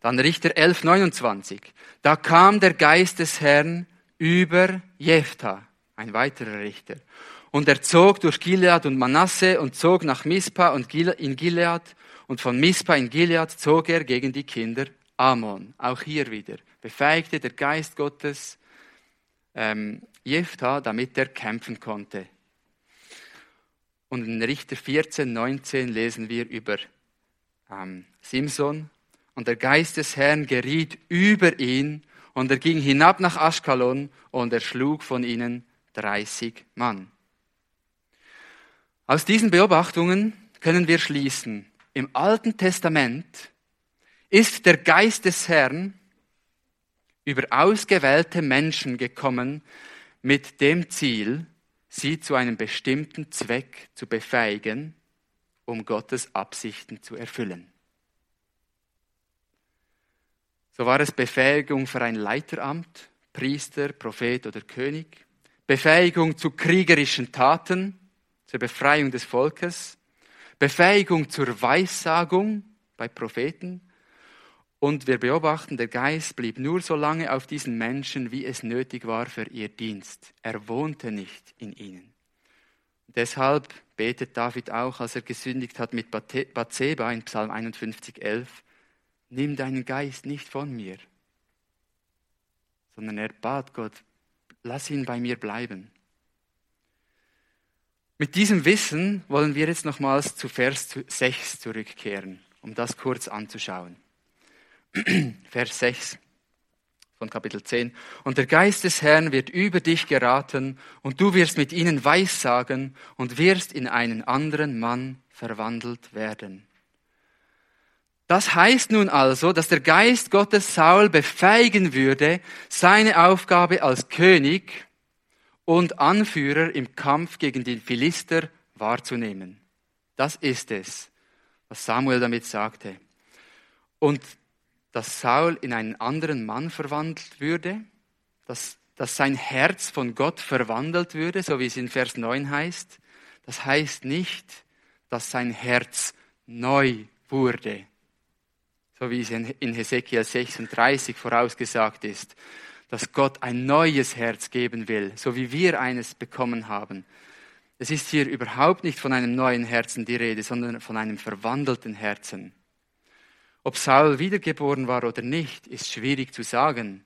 Dann Richter 11, 29. Da kam der Geist des Herrn über Jephthah, ein weiterer Richter. Und er zog durch Gilead und Manasse und zog nach Mispa und in Gilead. Und von Mispa in Gilead zog er gegen die Kinder Ammon. Auch hier wieder befähigte der Geist Gottes ähm, Jephthah, damit er kämpfen konnte. Und in Richter 14, 19 lesen wir über ähm, Simson. Und der Geist des Herrn geriet über ihn und er ging hinab nach Aschkalon und er schlug von ihnen 30 Mann. Aus diesen Beobachtungen können wir schließen, im Alten Testament ist der Geist des Herrn über ausgewählte Menschen gekommen mit dem Ziel, sie zu einem bestimmten Zweck zu befähigen, um Gottes Absichten zu erfüllen. So war es Befähigung für ein Leiteramt, Priester, Prophet oder König, Befähigung zu kriegerischen Taten, zur Befreiung des Volkes, Befähigung zur Weissagung bei Propheten, und wir beobachten, der Geist blieb nur so lange auf diesen Menschen, wie es nötig war für ihr Dienst. Er wohnte nicht in ihnen. Deshalb betet David auch, als er gesündigt hat mit Bathseba in Psalm 51, 11, nimm deinen Geist nicht von mir, sondern er bat Gott, lass ihn bei mir bleiben. Mit diesem Wissen wollen wir jetzt nochmals zu Vers 6 zurückkehren, um das kurz anzuschauen. <clears throat> Vers 6 von Kapitel 10. Und der Geist des Herrn wird über dich geraten und du wirst mit ihnen Weissagen und wirst in einen anderen Mann verwandelt werden. Das heißt nun also, dass der Geist Gottes Saul befähigen würde, seine Aufgabe als König und Anführer im Kampf gegen den Philister wahrzunehmen. Das ist es, was Samuel damit sagte. Und dass Saul in einen anderen Mann verwandelt würde, dass, dass sein Herz von Gott verwandelt würde, so wie es in Vers 9 heißt. Das heißt nicht, dass sein Herz neu wurde, so wie es in Hesekiel 36 vorausgesagt ist, dass Gott ein neues Herz geben will, so wie wir eines bekommen haben. Es ist hier überhaupt nicht von einem neuen Herzen die Rede, sondern von einem verwandelten Herzen. Ob Saul wiedergeboren war oder nicht, ist schwierig zu sagen.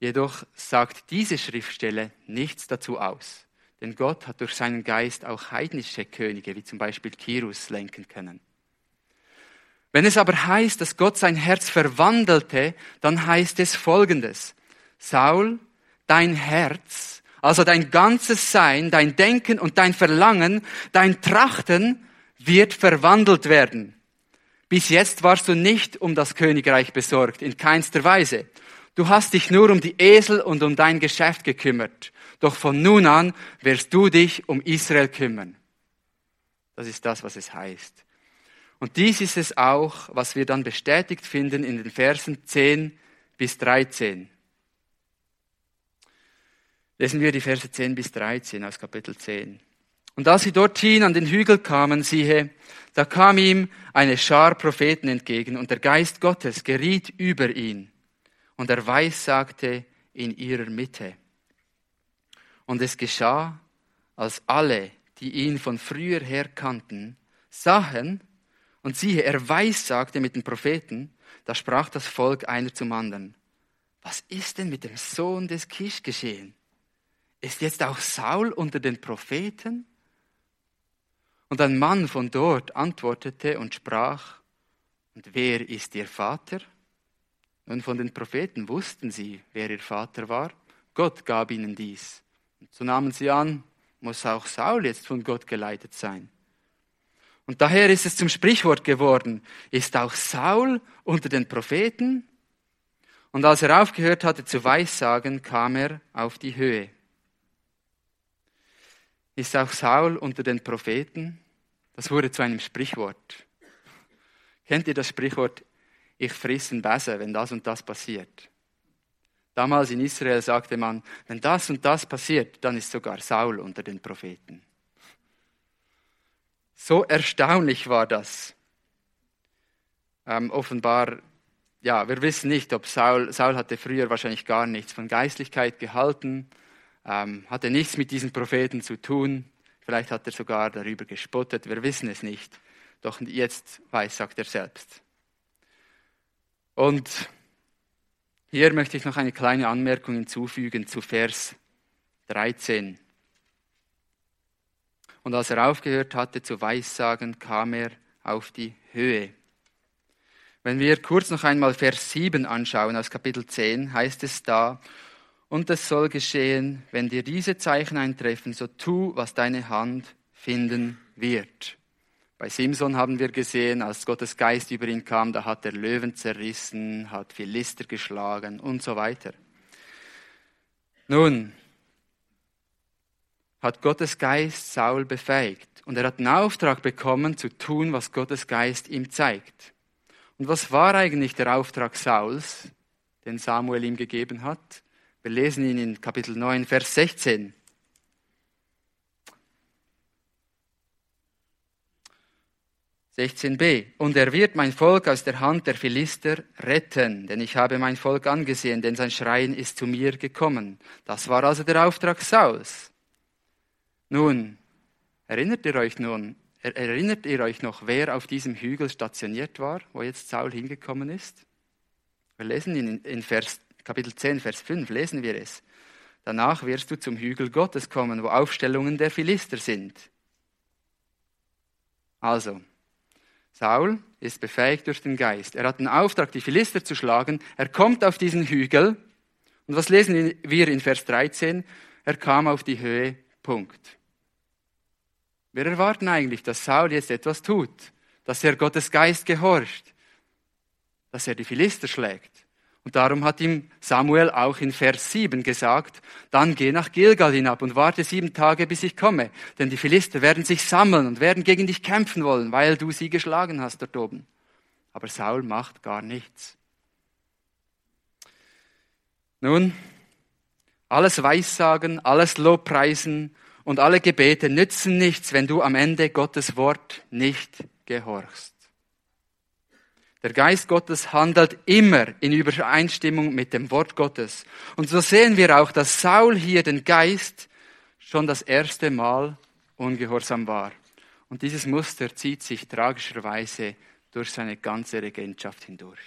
Jedoch sagt diese Schriftstelle nichts dazu aus. Denn Gott hat durch seinen Geist auch heidnische Könige, wie zum Beispiel Kirus, lenken können. Wenn es aber heißt, dass Gott sein Herz verwandelte, dann heißt es Folgendes. Saul, dein Herz, also dein ganzes Sein, dein Denken und dein Verlangen, dein Trachten wird verwandelt werden. Bis jetzt warst du nicht um das Königreich besorgt, in keinster Weise. Du hast dich nur um die Esel und um dein Geschäft gekümmert. Doch von nun an wirst du dich um Israel kümmern. Das ist das, was es heißt. Und dies ist es auch, was wir dann bestätigt finden in den Versen 10 bis 13. Lesen wir die Verse 10 bis 13 aus Kapitel 10. Und als sie dorthin an den Hügel kamen, siehe, da kam ihm eine Schar Propheten entgegen und der Geist Gottes geriet über ihn und er weissagte in ihrer Mitte. Und es geschah, als alle, die ihn von früher her kannten, sahen, und siehe, er weissagte mit den Propheten, da sprach das Volk einer zum anderen, was ist denn mit dem Sohn des Kisch geschehen? Ist jetzt auch Saul unter den Propheten? Und ein Mann von dort antwortete und sprach, und wer ist ihr Vater? Nun von den Propheten wussten sie, wer ihr Vater war. Gott gab ihnen dies. Und so nahmen sie an, muss auch Saul jetzt von Gott geleitet sein. Und daher ist es zum Sprichwort geworden, ist auch Saul unter den Propheten? Und als er aufgehört hatte zu weissagen, kam er auf die Höhe. Ist auch Saul unter den Propheten? Das wurde zu einem Sprichwort. Kennt ihr das Sprichwort, ich frissen besser, wenn das und das passiert? Damals in Israel sagte man, wenn das und das passiert, dann ist sogar Saul unter den Propheten. So erstaunlich war das. Ähm, offenbar, ja, wir wissen nicht, ob Saul, Saul hatte früher wahrscheinlich gar nichts von Geistlichkeit gehalten, ähm, hatte nichts mit diesen Propheten zu tun. Vielleicht hat er sogar darüber gespottet, wir wissen es nicht. Doch jetzt weiß, sagt er selbst. Und hier möchte ich noch eine kleine Anmerkung hinzufügen zu Vers 13. Und als er aufgehört hatte zu weissagen, kam er auf die Höhe. Wenn wir kurz noch einmal Vers 7 anschauen aus Kapitel 10, heißt es da, und es soll geschehen, wenn dir diese Zeichen eintreffen, so tu, was deine Hand finden wird. Bei Simson haben wir gesehen, als Gottes Geist über ihn kam, da hat er Löwen zerrissen, hat Philister geschlagen und so weiter. Nun, hat Gottes Geist Saul befähigt und er hat einen Auftrag bekommen zu tun, was Gottes Geist ihm zeigt. Und was war eigentlich der Auftrag Sauls, den Samuel ihm gegeben hat? Wir lesen ihn in Kapitel 9, Vers 16. b Und er wird mein Volk aus der Hand der Philister retten, denn ich habe mein Volk angesehen, denn sein Schreien ist zu mir gekommen. Das war also der Auftrag Sauls. Nun, erinnert ihr euch nun, erinnert ihr euch noch, wer auf diesem Hügel stationiert war, wo jetzt Saul hingekommen ist? Wir lesen ihn in Vers, Kapitel 10, Vers 5, lesen wir es. Danach wirst du zum Hügel Gottes kommen, wo Aufstellungen der Philister sind. Also, Saul ist befähigt durch den Geist. Er hat den Auftrag, die Philister zu schlagen. Er kommt auf diesen Hügel. Und was lesen wir in Vers 13? Er kam auf die Höhe. Punkt. Wir erwarten eigentlich, dass Saul jetzt etwas tut, dass er Gottes Geist gehorcht, dass er die Philister schlägt. Und darum hat ihm Samuel auch in Vers 7 gesagt, dann geh nach Gilgal hinab und warte sieben Tage, bis ich komme. Denn die Philister werden sich sammeln und werden gegen dich kämpfen wollen, weil du sie geschlagen hast dort oben. Aber Saul macht gar nichts. Nun, alles Weissagen, alles Lobpreisen und alle Gebete nützen nichts, wenn du am Ende Gottes Wort nicht gehorchst. Der Geist Gottes handelt immer in Übereinstimmung mit dem Wort Gottes. Und so sehen wir auch, dass Saul hier den Geist schon das erste Mal ungehorsam war. Und dieses Muster zieht sich tragischerweise durch seine ganze Regentschaft hindurch.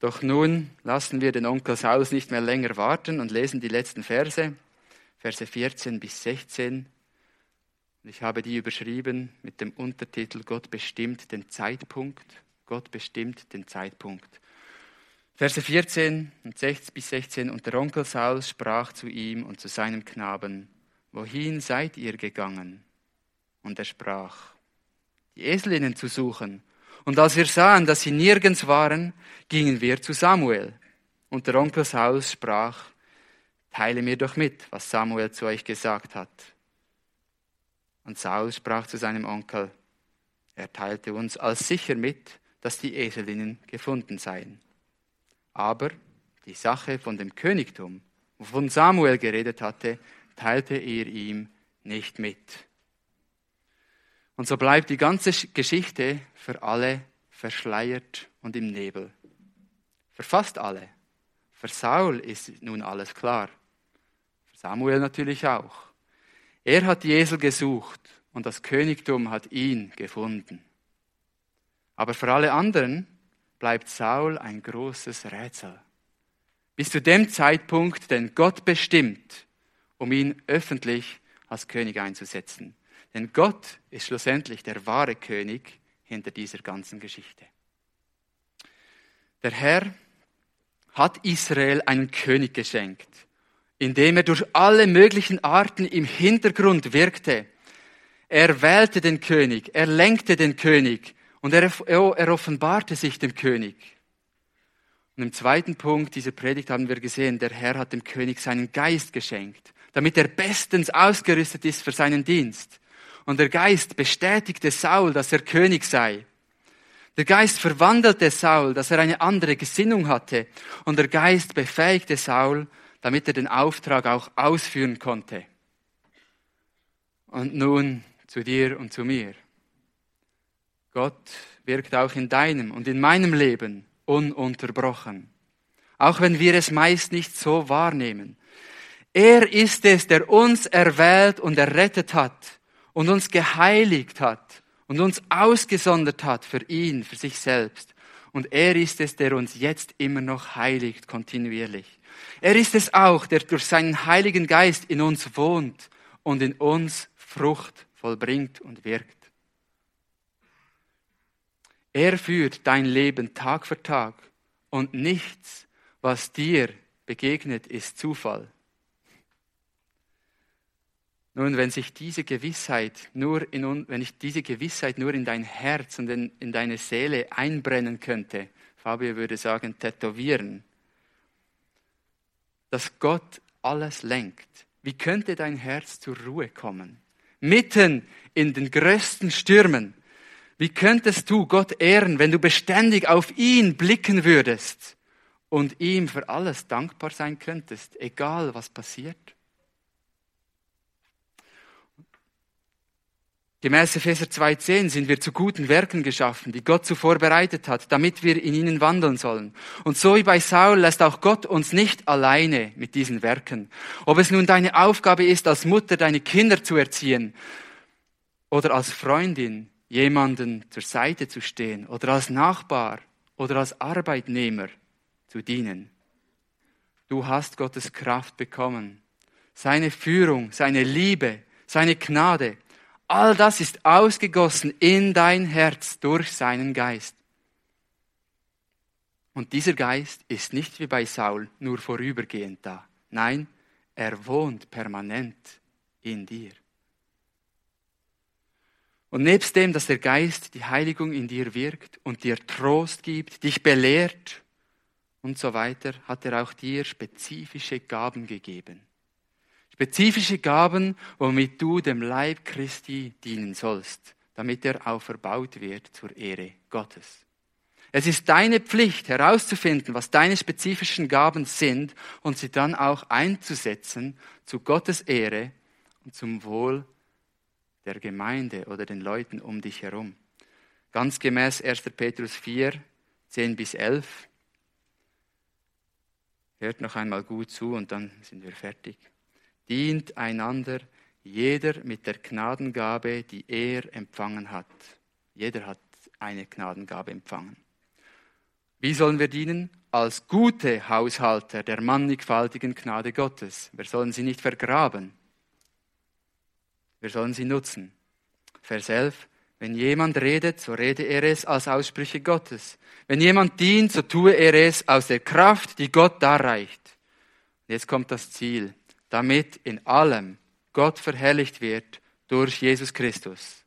Doch nun lassen wir den Onkel Saulus nicht mehr länger warten und lesen die letzten Verse. Verse 14 bis 16. Ich habe die überschrieben mit dem Untertitel Gott bestimmt den Zeitpunkt. Gott bestimmt den Zeitpunkt. Verse 14 und 6 bis 16. Und der Onkel Saul sprach zu ihm und zu seinem Knaben, Wohin seid ihr gegangen? Und er sprach, die Eselinnen zu suchen. Und als wir sahen, dass sie nirgends waren, gingen wir zu Samuel. Und der Onkel Saul sprach, teile mir doch mit, was Samuel zu euch gesagt hat. Und Saul sprach zu seinem Onkel, er teilte uns als sicher mit, dass die Eselinnen gefunden seien. Aber die Sache von dem Königtum, wovon Samuel geredet hatte, teilte er ihm nicht mit. Und so bleibt die ganze Geschichte für alle verschleiert und im Nebel. Für fast alle. Für Saul ist nun alles klar. Samuel natürlich auch. Er hat die Esel gesucht und das Königtum hat ihn gefunden. Aber für alle anderen bleibt Saul ein großes Rätsel. Bis zu dem Zeitpunkt, den Gott bestimmt, um ihn öffentlich als König einzusetzen. Denn Gott ist schlussendlich der wahre König hinter dieser ganzen Geschichte. Der Herr hat Israel einen König geschenkt indem er durch alle möglichen Arten im Hintergrund wirkte. Er wählte den König, er lenkte den König und er, er offenbarte sich dem König. Und im zweiten Punkt dieser Predigt haben wir gesehen, der Herr hat dem König seinen Geist geschenkt, damit er bestens ausgerüstet ist für seinen Dienst. Und der Geist bestätigte Saul, dass er König sei. Der Geist verwandelte Saul, dass er eine andere Gesinnung hatte. Und der Geist befähigte Saul, damit er den Auftrag auch ausführen konnte. Und nun zu dir und zu mir. Gott wirkt auch in deinem und in meinem Leben ununterbrochen. Auch wenn wir es meist nicht so wahrnehmen. Er ist es, der uns erwählt und errettet hat und uns geheiligt hat und uns ausgesondert hat für ihn, für sich selbst. Und er ist es, der uns jetzt immer noch heiligt, kontinuierlich. Er ist es auch, der durch seinen Heiligen Geist in uns wohnt und in uns Frucht vollbringt und wirkt. Er führt dein Leben Tag für Tag und nichts, was dir begegnet, ist Zufall. Nun, wenn sich diese Gewissheit nur in, wenn ich diese Gewissheit nur in dein Herz und in, in deine Seele einbrennen könnte, Fabio würde sagen, tätowieren, dass Gott alles lenkt. Wie könnte dein Herz zur Ruhe kommen? Mitten in den größten Stürmen. Wie könntest du Gott ehren, wenn du beständig auf ihn blicken würdest und ihm für alles dankbar sein könntest, egal was passiert? Gemäß Epheser 2.10 sind wir zu guten Werken geschaffen, die Gott zuvor bereitet hat, damit wir in ihnen wandeln sollen. Und so wie bei Saul lässt auch Gott uns nicht alleine mit diesen Werken. Ob es nun deine Aufgabe ist, als Mutter deine Kinder zu erziehen oder als Freundin jemanden zur Seite zu stehen oder als Nachbar oder als Arbeitnehmer zu dienen. Du hast Gottes Kraft bekommen, seine Führung, seine Liebe, seine Gnade, All das ist ausgegossen in dein Herz durch seinen Geist. Und dieser Geist ist nicht wie bei Saul nur vorübergehend da. Nein, er wohnt permanent in dir. Und nebst dem, dass der Geist die Heiligung in dir wirkt und dir Trost gibt, dich belehrt und so weiter, hat er auch dir spezifische Gaben gegeben. Spezifische Gaben, womit du dem Leib Christi dienen sollst, damit er auch verbaut wird zur Ehre Gottes. Es ist deine Pflicht herauszufinden, was deine spezifischen Gaben sind und sie dann auch einzusetzen zu Gottes Ehre und zum Wohl der Gemeinde oder den Leuten um dich herum. Ganz gemäß 1. Petrus 4, 10 bis 11. Hört noch einmal gut zu und dann sind wir fertig dient einander, jeder mit der Gnadengabe, die er empfangen hat. Jeder hat eine Gnadengabe empfangen. Wie sollen wir dienen? Als gute Haushalter der mannigfaltigen Gnade Gottes. Wir sollen sie nicht vergraben. Wir sollen sie nutzen. Vers 11. Wenn jemand redet, so rede er es als Aussprüche Gottes. Wenn jemand dient, so tue er es aus der Kraft, die Gott darreicht. Jetzt kommt das Ziel damit in allem Gott verherrlicht wird durch Jesus Christus.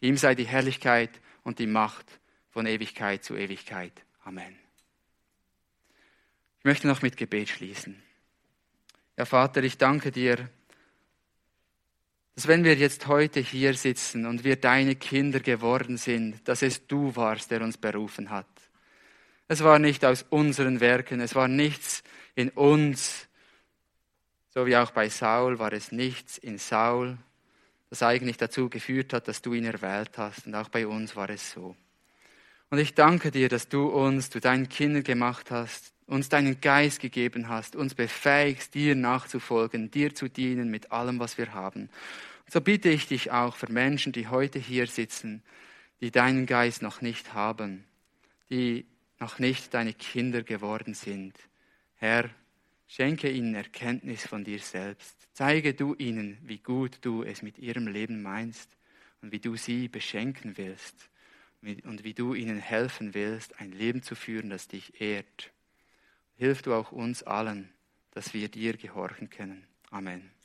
Ihm sei die Herrlichkeit und die Macht von Ewigkeit zu Ewigkeit. Amen. Ich möchte noch mit Gebet schließen. Ja, Vater, ich danke dir, dass wenn wir jetzt heute hier sitzen und wir deine Kinder geworden sind, dass es du warst, der uns berufen hat. Es war nicht aus unseren Werken, es war nichts in uns, so wie auch bei Saul war es nichts in Saul, das eigentlich dazu geführt hat, dass du ihn erwählt hast. Und auch bei uns war es so. Und ich danke dir, dass du uns zu deinen Kindern gemacht hast, uns deinen Geist gegeben hast, uns befähigst, dir nachzufolgen, dir zu dienen mit allem, was wir haben. Und so bitte ich dich auch für Menschen, die heute hier sitzen, die deinen Geist noch nicht haben, die noch nicht deine Kinder geworden sind. Herr, Schenke ihnen Erkenntnis von dir selbst. Zeige du ihnen, wie gut du es mit ihrem Leben meinst und wie du sie beschenken willst und wie du ihnen helfen willst, ein Leben zu führen, das dich ehrt. Hilf du auch uns allen, dass wir dir gehorchen können. Amen.